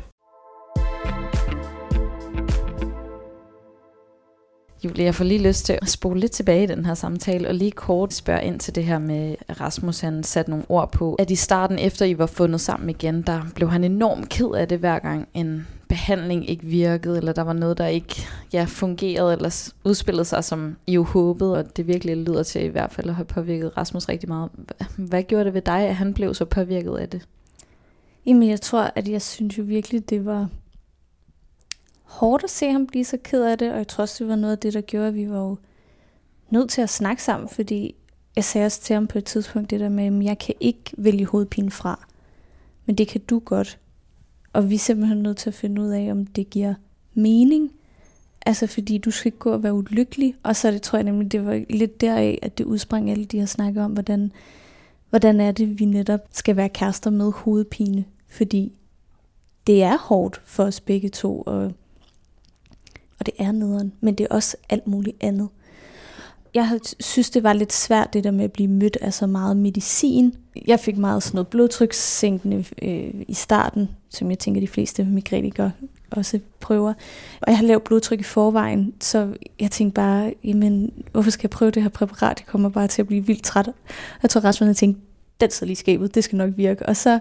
Julie, jeg får lige lyst til at spole lidt tilbage i den her samtale, og lige kort spørge ind til det her med, at Rasmus han satte nogle ord på, at i starten, efter I var fundet sammen igen, der blev han enormt ked af det, hver gang en behandling ikke virkede, eller der var noget, der ikke ja, fungerede, eller udspillede sig, som I jo håbede, og det virkelig lyder til i hvert fald at have påvirket Rasmus rigtig meget. Hvad gjorde det ved dig, at han blev så påvirket af det? Jamen, jeg tror, at jeg synes jo virkelig, det var hårdt at se ham blive så ked af det, og jeg tror også, det var noget af det, der gjorde, at vi var jo nødt til at snakke sammen, fordi jeg sagde også til ham på et tidspunkt det der med, at jeg kan ikke vælge hovedpine fra. men det kan du godt. Og vi er simpelthen nødt til at finde ud af, om det giver mening. Altså fordi du skal ikke gå og være ulykkelig. Og så det, tror jeg nemlig, det var lidt deraf, at det udsprang alle de her snakke om, hvordan, hvordan er det, vi netop skal være kærester med hovedpine. Fordi det er hårdt for os begge to, og, og det er nederen, men det er også alt muligt andet. Jeg synes, det var lidt svært, det der med at blive mødt af så meget medicin. Jeg fik meget sådan noget blodtrykssænkende øh, i starten, som jeg tænker, de fleste migrænikere også prøver. Og jeg har lavt blodtryk i forvejen, så jeg tænkte bare, jamen, hvorfor skal jeg prøve det her præparat? Det kommer bare til at blive vildt træt. Jeg tror Rasmus havde tænkt, den sidder lige skabet, det skal nok virke. Og så,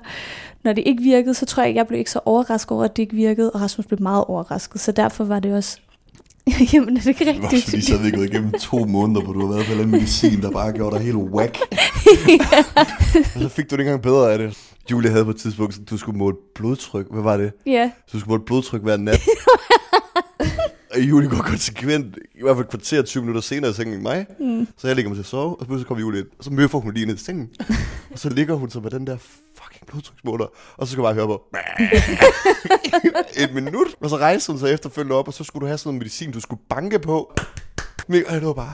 når det ikke virkede, så tror jeg, jeg blev ikke så overrasket over, at det ikke virkede, og Rasmus blev meget overrasket. Så derfor var det også Jamen, er det ikke rigtigt? Det var fordi, så havde vi gået igennem to måneder, hvor du har været på en medicin, der bare gjorde dig helt whack. og så fik du det ikke engang bedre af det. Julie havde på et tidspunkt, så du skulle måle blodtryk. Hvad var det? Ja. Så du skulle måle blodtryk hver nat. og Julie går konsekvent, i hvert fald kvarter 20 minutter senere i sengen end mig. Mm. Så jeg ligger mig til at sove, og så kommer Julie ind, og så møder hun lige ned i sengen. og så ligger hun så med den der blodtryksmåler, og så skal jeg bare høre på, et minut, og så rejser hun sig efterfølgende op, og så skulle du have sådan noget medicin, du skulle banke på. Men det var bare,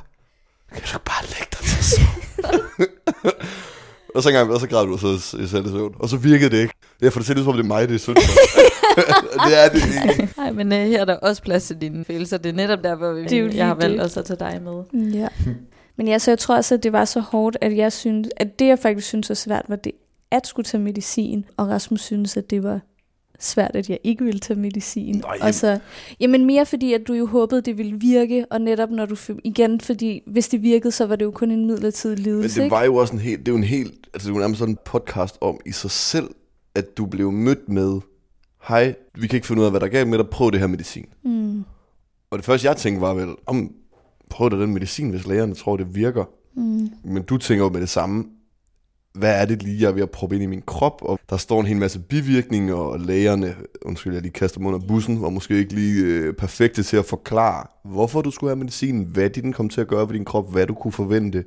kan du bare lægge dig til at og så engang, og så græd du, og så i selv søvn. Og så virkede det ikke. Ja, for det ser ud som om, det er mig, det er synd det er det ikke. Nej, men uh, her er der også plads til dine følelser. Det er netop der, hvor vi, det er jeg har valgt også at tage dig med. Ja. Men ja, så jeg tror også, at det var så hårdt, at jeg synes, at det jeg faktisk synes var svært, var det at skulle tage medicin, og Rasmus synes, at det var svært, at jeg ikke ville tage medicin. Nej, og så, jamen mere fordi, at du jo håbede, det ville virke, og netop når du, igen, fordi hvis det virkede, så var det jo kun en midlertidig lidelse. Men det var jo også en helt, det er jo en helt, altså det er jo sådan en podcast om i sig selv, at du blev mødt med, hej, vi kan ikke finde ud af, hvad der er galt med dig, prøv det her medicin. Mm. Og det første, jeg tænkte, var vel, om prøv da den medicin, hvis lægerne tror, det virker. Mm. Men du tænker jo med det samme, hvad er det lige, jeg er ved at proppe ind i min krop, og der står en hel masse bivirkninger, og lægerne, undskyld, jeg lige kaster mig under bussen, var måske ikke lige øh, perfekte til at forklare, hvorfor du skulle have medicinen, hvad den kom til at gøre ved din krop, hvad du kunne forvente,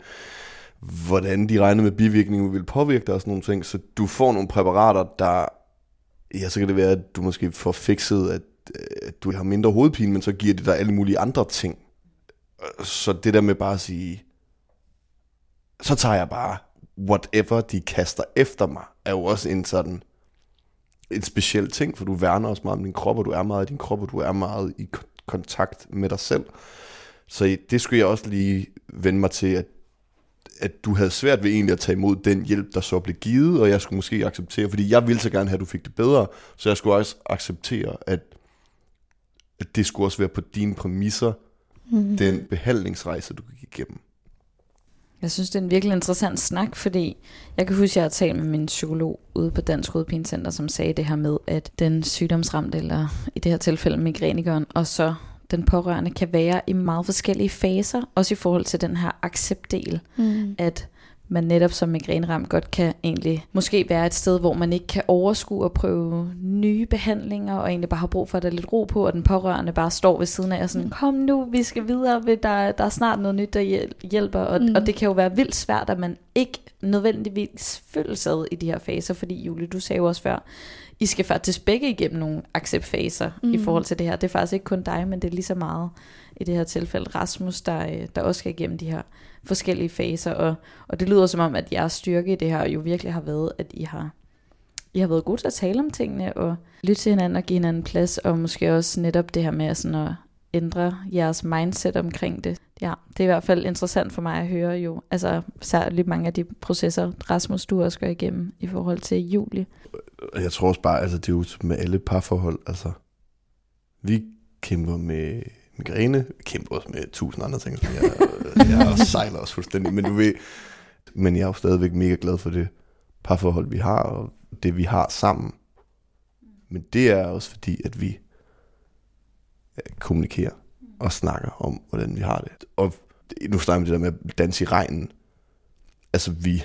hvordan de regnede med bivirkninger ville påvirke dig og sådan nogle ting, så du får nogle præparater, der, ja, så kan det være, at du måske får fikset, at, at du har mindre hovedpine, men så giver det dig alle mulige andre ting. Så det der med bare at sige, så tager jeg bare whatever de kaster efter mig, er jo også en sådan en speciel ting, for du værner også meget om din krop, og du er meget i din krop, og du er meget i kontakt med dig selv. Så det skulle jeg også lige vende mig til, at, at du havde svært ved egentlig at tage imod den hjælp, der så blev givet, og jeg skulle måske acceptere, fordi jeg ville så gerne have, at du fik det bedre, så jeg skulle også acceptere, at, at det skulle også være på dine præmisser, mm. den behandlingsrejse, du gik igennem. Jeg synes, det er en virkelig interessant snak, fordi jeg kan huske, at jeg har talt med min psykolog ude på Dansk Hovedpinecenter, som sagde det her med, at den sygdomsramte, eller i det her tilfælde migrænikeren, og så den pårørende kan være i meget forskellige faser, også i forhold til den her acceptdel, mm. at man netop som migræneramt godt kan egentlig måske være et sted, hvor man ikke kan overskue at prøve nye behandlinger, og egentlig bare har brug for, at der er lidt ro på, og den pårørende bare står ved siden af og sådan, kom nu, vi skal videre, der, der er snart noget nyt, der hjælper, og, mm. og det kan jo være vildt svært, at man ikke nødvendigvis føler sig i de her faser, fordi Julie, du sagde jo også før, I skal faktisk begge igennem nogle acceptfaser mm. i forhold til det her. Det er faktisk ikke kun dig, men det er lige så meget i det her tilfælde Rasmus, der, der også skal igennem de her forskellige faser, og, og det lyder som om, at jeres styrke i det her jo virkelig har været, at I har, I har været gode til at tale om tingene, og lytte til hinanden og give hinanden plads, og måske også netop det her med sådan at ændre jeres mindset omkring det. Ja, det er i hvert fald interessant for mig at høre jo, altså særligt mange af de processer, Rasmus, du også går igennem i forhold til Julie. Jeg tror også bare, altså det er jo med alle parforhold, altså vi kæmper med migræne, kæmper også med tusind andre ting, som jeg, jeg sejler også fuldstændig, men du ved, men jeg er jo stadigvæk mega glad for det parforhold, vi har, og det vi har sammen. Men det er også fordi, at vi kommunikerer og snakker om, hvordan vi har det. Og nu snakker vi det der med at danse i regnen. Altså vi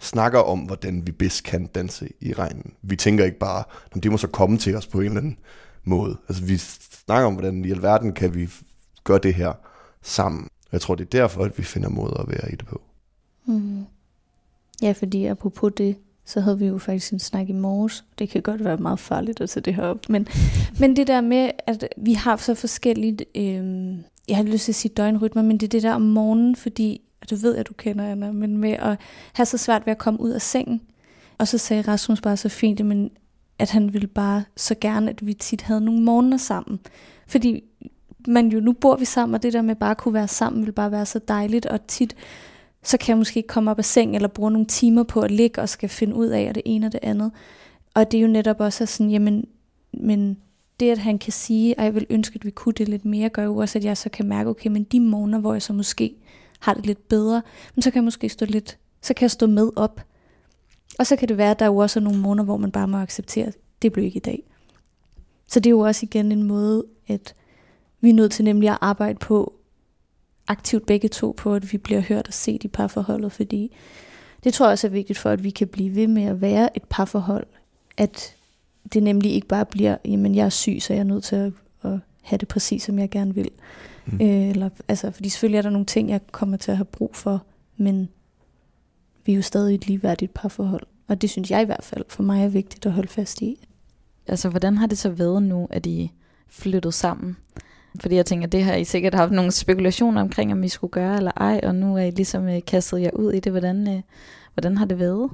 snakker om, hvordan vi bedst kan danse i regnen. Vi tænker ikke bare, at det må så komme til os på en eller anden måde. Altså vi snakker om, hvordan i alverden kan vi gøre det her sammen. Jeg tror, det er derfor, at vi finder måder at være i det på. Mm. Ja, fordi apropos det, så havde vi jo faktisk en snak i morges. Det kan godt være meget farligt at tage det her op. Men, men det der med, at vi har så forskelligt, øh, jeg har lyst til at sige døgnrytmer, men det er det der om morgenen, fordi, og du ved, at du kender Anna, men med at have så svært ved at komme ud af sengen. Og så sagde Rasmus bare så fint, men at han ville bare så gerne, at vi tit havde nogle morgener sammen. Fordi man jo, nu bor vi sammen, og det der med bare at kunne være sammen, vil bare være så dejligt, og tit så kan jeg måske ikke komme op af seng, eller bruge nogle timer på at ligge og skal finde ud af det ene og det andet. Og det er jo netop også sådan, jamen, men det at han kan sige, at jeg vil ønske, at vi kunne det lidt mere, gør jo også, at jeg så kan mærke, okay, men de morgener, hvor jeg så måske har det lidt bedre, men så kan jeg måske stå lidt, så kan jeg stå med op. Og så kan det være, at der er jo også nogle måneder, hvor man bare må acceptere, at det blev ikke i dag. Så det er jo også igen en måde, at vi er nødt til nemlig at arbejde på, aktivt begge to på, at vi bliver hørt og set i parforholdet, fordi det tror jeg også er vigtigt for, at vi kan blive ved med at være et parforhold, at det nemlig ikke bare bliver, jamen jeg er syg, så jeg er nødt til at, at have det præcis, som jeg gerne vil. Mm. Øh, eller, altså, fordi selvfølgelig er der nogle ting, jeg kommer til at have brug for, men vi er jo stadig et ligeværdigt parforhold. Og det synes jeg i hvert fald for mig er vigtigt at holde fast i. Altså, hvordan har det så været nu, at I flyttet sammen? Fordi jeg tænker, det har I sikkert haft nogle spekulationer omkring, om I skulle gøre eller ej, og nu er I ligesom øh, kastet jer ud i det. Hvordan, øh, hvordan har det været?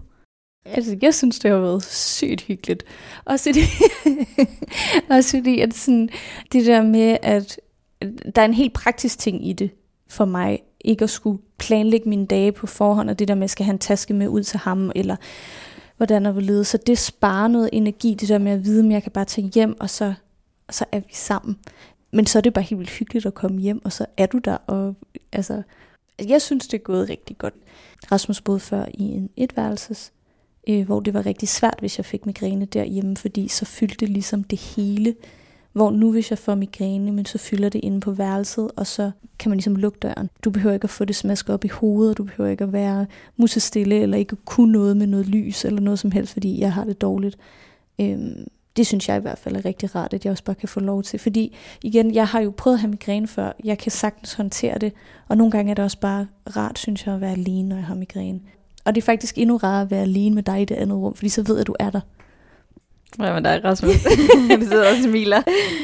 Altså, jeg synes, det har været sygt hyggeligt. Også fordi, også fordi at sådan, det der med, at der er en helt praktisk ting i det for mig, ikke at skulle planlægge mine dage på forhånd, og det der med, at jeg skal have en taske med ud til ham, eller hvordan og hvorledes. Så det sparer noget energi, det der med at vide, at jeg kan bare tage hjem, og så, og så er vi sammen men så er det bare helt vildt hyggeligt at komme hjem, og så er du der. Og, altså, jeg synes, det er gået rigtig godt. Rasmus boede før i en etværelses, øh, hvor det var rigtig svært, hvis jeg fik migræne derhjemme, fordi så fyldte ligesom det hele. Hvor nu, hvis jeg får migræne, men så fylder det inde på værelset, og så kan man ligesom lukke døren. Du behøver ikke at få det smasket op i hovedet, du behøver ikke at være musestille, eller ikke kunne noget med noget lys, eller noget som helst, fordi jeg har det dårligt. Øhm, det synes jeg i hvert fald er rigtig rart, at jeg også bare kan få lov til. Fordi igen, jeg har jo prøvet at have migræne før. Jeg kan sagtens håndtere det. Og nogle gange er det også bare rart, synes jeg, at være alene, når jeg har migræne. Og det er faktisk endnu rarere at være alene med dig i det andet rum, fordi så ved jeg, at du er der. Hvad med dig, Rasmus? du sidder og smiler.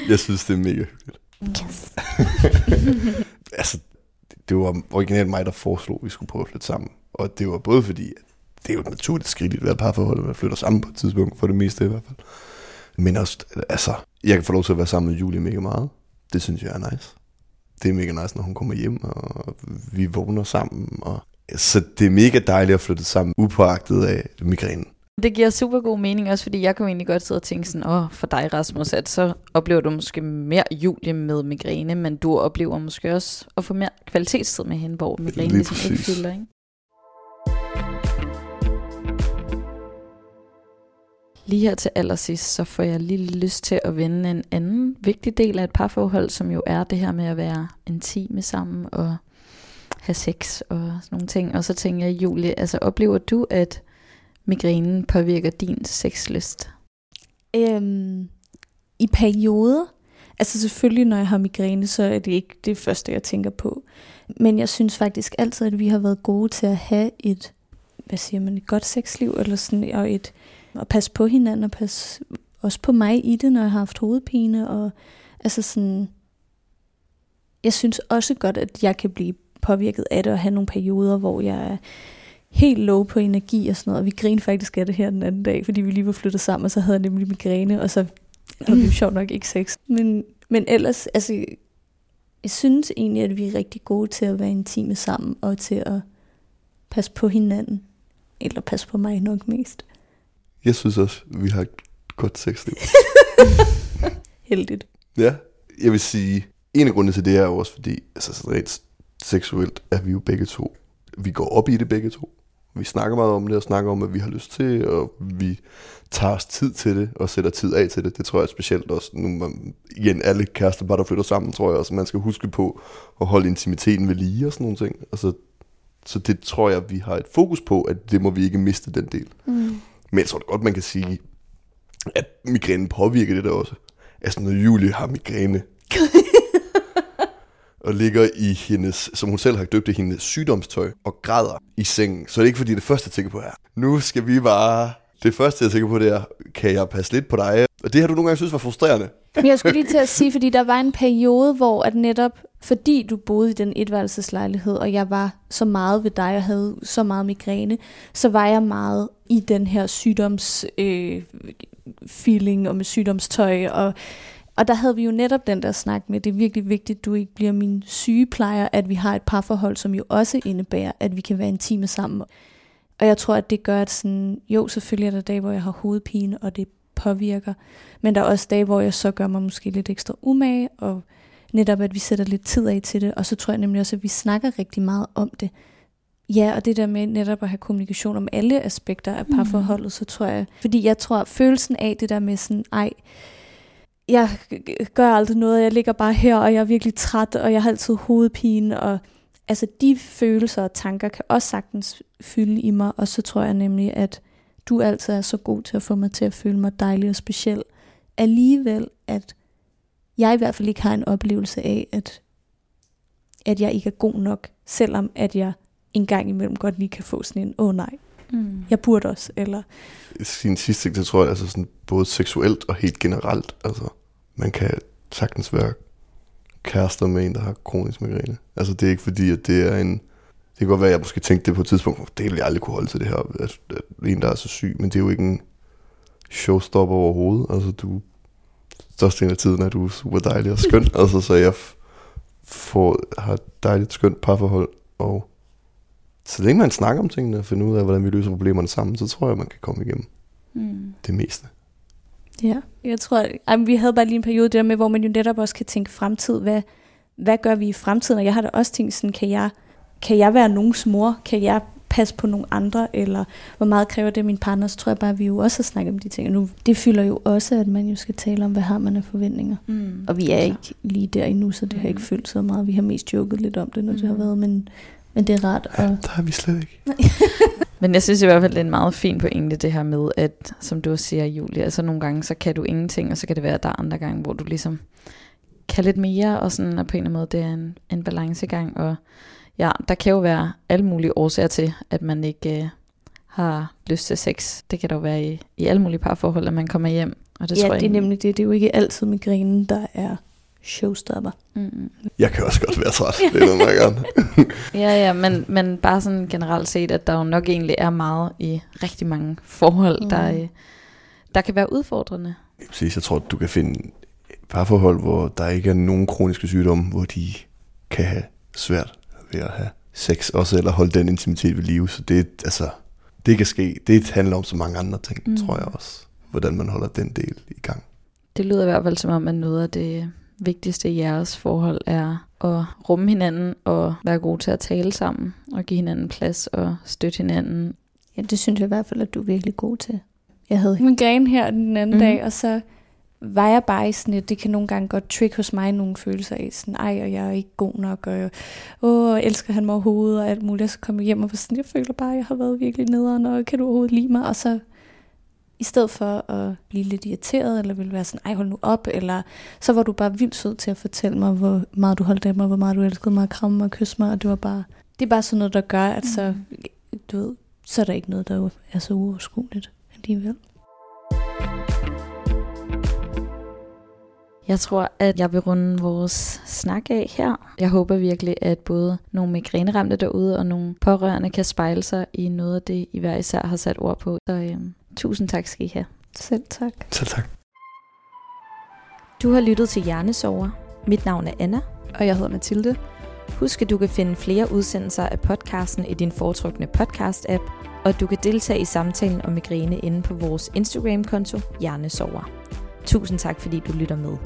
Jeg synes, det er mega hyggeligt. Yes. altså, det var originalt mig, der foreslog, at vi skulle prøve at flytte sammen. Og det var både fordi, at det er jo et naturligt skridt i et parforhold, at man flytter sammen på et tidspunkt, for det meste i hvert fald. Men også, altså, jeg kan få lov til at være sammen med Julie mega meget. Det synes jeg er nice. Det er mega nice, når hun kommer hjem, og vi vågner sammen. Og, så det er mega dejligt at flytte sammen, upåagtet af migrænen. Det giver super god mening også, fordi jeg kan egentlig godt sidde og tænke sådan, åh, for dig Rasmus, at så oplever du måske mere Julie med migræne, men du oplever måske også at få mere kvalitetstid med hende, hvor migræne ligesom ikke fylder, ikke? Lige her til allersidst, så får jeg lige lyst til at vende en anden vigtig del af et parforhold, som jo er det her med at være intime sammen og have sex og sådan nogle ting. Og så tænker jeg, Julie, altså oplever du, at migrænen påvirker din sexlyst? Øhm, I perioder. Altså selvfølgelig, når jeg har migræne, så er det ikke det første, jeg tænker på. Men jeg synes faktisk altid, at vi har været gode til at have et, hvad siger man, et godt sexliv, eller sådan, og et, at passe på hinanden, og passe også på mig i det, når jeg har haft hovedpine, og altså sådan, jeg synes også godt, at jeg kan blive påvirket af det, og have nogle perioder, hvor jeg er helt low på energi og sådan noget, og vi grinede faktisk af det her den anden dag, fordi vi lige var flyttet sammen, og så havde jeg nemlig migræne, og så havde vi jo sjovt nok ikke sex. Men, men ellers, altså, jeg synes egentlig, at vi er rigtig gode til at være intime sammen, og til at passe på hinanden, eller passe på mig nok mest. Jeg synes også, vi har et godt sexliv. Heldigt. Ja, jeg vil sige, en af grundene til det er også fordi, altså rent seksuelt er vi jo begge to. Vi går op i det begge to. Vi snakker meget om det, og snakker om, at vi har lyst til, og vi tager os tid til det, og sætter tid af til det. Det tror jeg specielt også, nu man, igen, alle kærester bare, der flytter sammen, tror jeg også, man skal huske på at holde intimiteten ved lige og sådan nogle ting. Altså, så det tror jeg, vi har et fokus på, at det må vi ikke miste den del. Mm. Men jeg tror godt, man kan sige, at migrænen påvirker det der også. Altså, når Julie har migræne, og ligger i hendes, som hun selv har døbt det, hendes sygdomstøj og græder i sengen. Så det er ikke fordi det første, jeg tænker på er, nu skal vi bare... Det første, jeg tænker på, det er, kan jeg passe lidt på dig? Og det har du nogle gange synes var frustrerende. Men jeg skulle lige til at sige, fordi der var en periode, hvor at netop, fordi du boede i den etværelseslejlighed, og jeg var så meget ved dig, og havde så meget migræne, så var jeg meget i den her sygdoms øh, feeling og med sygdomstøj, og og der havde vi jo netop den der snak med, det er virkelig vigtigt, at du ikke bliver min sygeplejer, at vi har et parforhold, som jo også indebærer, at vi kan være intime sammen. Og jeg tror, at det gør, at sådan, jo, selvfølgelig er der dage, hvor jeg har hovedpine, og det påvirker. Men der er også dage, hvor jeg så gør mig måske lidt ekstra umage, og netop at vi sætter lidt tid af til det. Og så tror jeg nemlig også, at vi snakker rigtig meget om det. Ja, og det der med netop at have kommunikation om alle aspekter af parforholdet, mm. så tror jeg, fordi jeg tror, følelsen af det der med sådan, ej, jeg gør aldrig noget, jeg ligger bare her, og jeg er virkelig træt, og jeg har altid hovedpine, og altså de følelser og tanker kan også sagtens fylde i mig, og så tror jeg nemlig, at du altid er så god til at få mig til at føle mig dejlig og speciel. Alligevel, at jeg i hvert fald ikke har en oplevelse af, at, at jeg ikke er god nok, selvom at jeg en gang imellem godt lige kan få sådan en, åh oh, nej, mm. jeg burde også, eller... Sin sidste, det tror jeg, altså sådan både seksuelt og helt generelt, altså man kan sagtens være kærester med en, der har kronisk migræne. Altså det er ikke fordi, at det er en det kan godt være, at jeg måske tænkte det på et tidspunkt, hvor det ville jeg aldrig kunne holde til det her, at, at en, der er så syg, men det er jo ikke en showstopper overhovedet. Altså, du, størstedelen af tiden er du super dejlig og skøn, altså, så jeg får, har et dejligt skønt parforhold, og så længe man snakker om tingene og finder ud af, hvordan vi løser problemerne sammen, så tror jeg, man kan komme igennem mm. det meste. Ja, jeg tror, at vi havde bare lige en periode der med, hvor man jo netop også kan tænke fremtid. Hvad, hvad gør vi i fremtiden? Og jeg har da også tænkt sådan, kan jeg kan jeg være nogens mor? Kan jeg passe på nogle andre? Eller hvor meget kræver det af min partner? Så tror jeg bare, at vi jo også har snakket om de ting. nu, det fylder jo også, at man jo skal tale om, hvad har man af forventninger. Mm. Og vi er ikke lige der endnu, så det mm. har ikke fyldt så meget. Vi har mest joket lidt om det, når mm. det har mm. været, men, men det er rart. Og... Ja, der har vi slet ikke. men jeg synes i hvert fald, det er en meget fin pointe, det her med, at som du siger, Julia, altså nogle gange, så kan du ingenting, og så kan det være, at der er andre gange, hvor du ligesom kan lidt mere, og sådan, og på en eller anden måde, det er en, en balancegang, og ja, der kan jo være alle mulige årsager til, at man ikke øh, har lyst til sex. Det kan der jo være i, i alle mulige parforhold, at man kommer hjem. Og det ja, tror jeg det er nemlig det. Det er jo ikke altid migrænen, der er showstopper. Mm. Jeg kan også godt være træt. det er noget, jeg gerne. ja, ja, men, men bare sådan generelt set, at der jo nok egentlig er meget i rigtig mange forhold, mm. der, øh, der kan være udfordrende. Præcis, jeg tror, du kan finde parforhold, hvor der ikke er nogen kroniske sygdomme, hvor de kan have svært ved at have sex også, eller holde den intimitet ved live. Så det, altså, det kan ske. Det handler om så mange andre ting, mm. tror jeg også. Hvordan man holder den del i gang. Det lyder i hvert fald som om, at noget af det vigtigste i jeres forhold er at rumme hinanden og være gode til at tale sammen og give hinanden plads og støtte hinanden. Ja, det synes jeg i hvert fald, at du er virkelig god til. Jeg havde min gren her den anden mm. dag, og så var jeg bare i sådan et, det kan nogle gange godt trick hos mig nogle følelser af, sådan, ej, og jeg er ikke god nok, og åh, elsker han mig overhovedet, og alt muligt, så kom jeg hjem og var sådan, jeg føler bare, at jeg har været virkelig nederen, og kan du overhovedet lide mig, og så i stedet for at blive lidt irriteret, eller ville være sådan, ej, hold nu op, eller så var du bare vildt sød til at fortælle mig, hvor meget du holdt af mig, hvor meget du elskede mig, kramme mig og kysse mig, og det var bare, det er bare sådan noget, der gør, at så, mm. du ved, så er der ikke noget, der er så uoverskueligt alligevel. Jeg tror, at jeg vil runde vores snak af her. Jeg håber virkelig, at både nogle migræneramte derude og nogle pårørende kan spejle sig i noget af det, I hver især har sat ord på. Så øhm, tusind tak skal I have. Selv tak. Selv tak. Du har lyttet til Hjernesover. Mit navn er Anna. Og jeg hedder Mathilde. Husk, at du kan finde flere udsendelser af podcasten i din foretrukne podcast-app, og at du kan deltage i samtalen om migræne inde på vores Instagram-konto Hjernesover. Tusind tak, fordi du lytter med.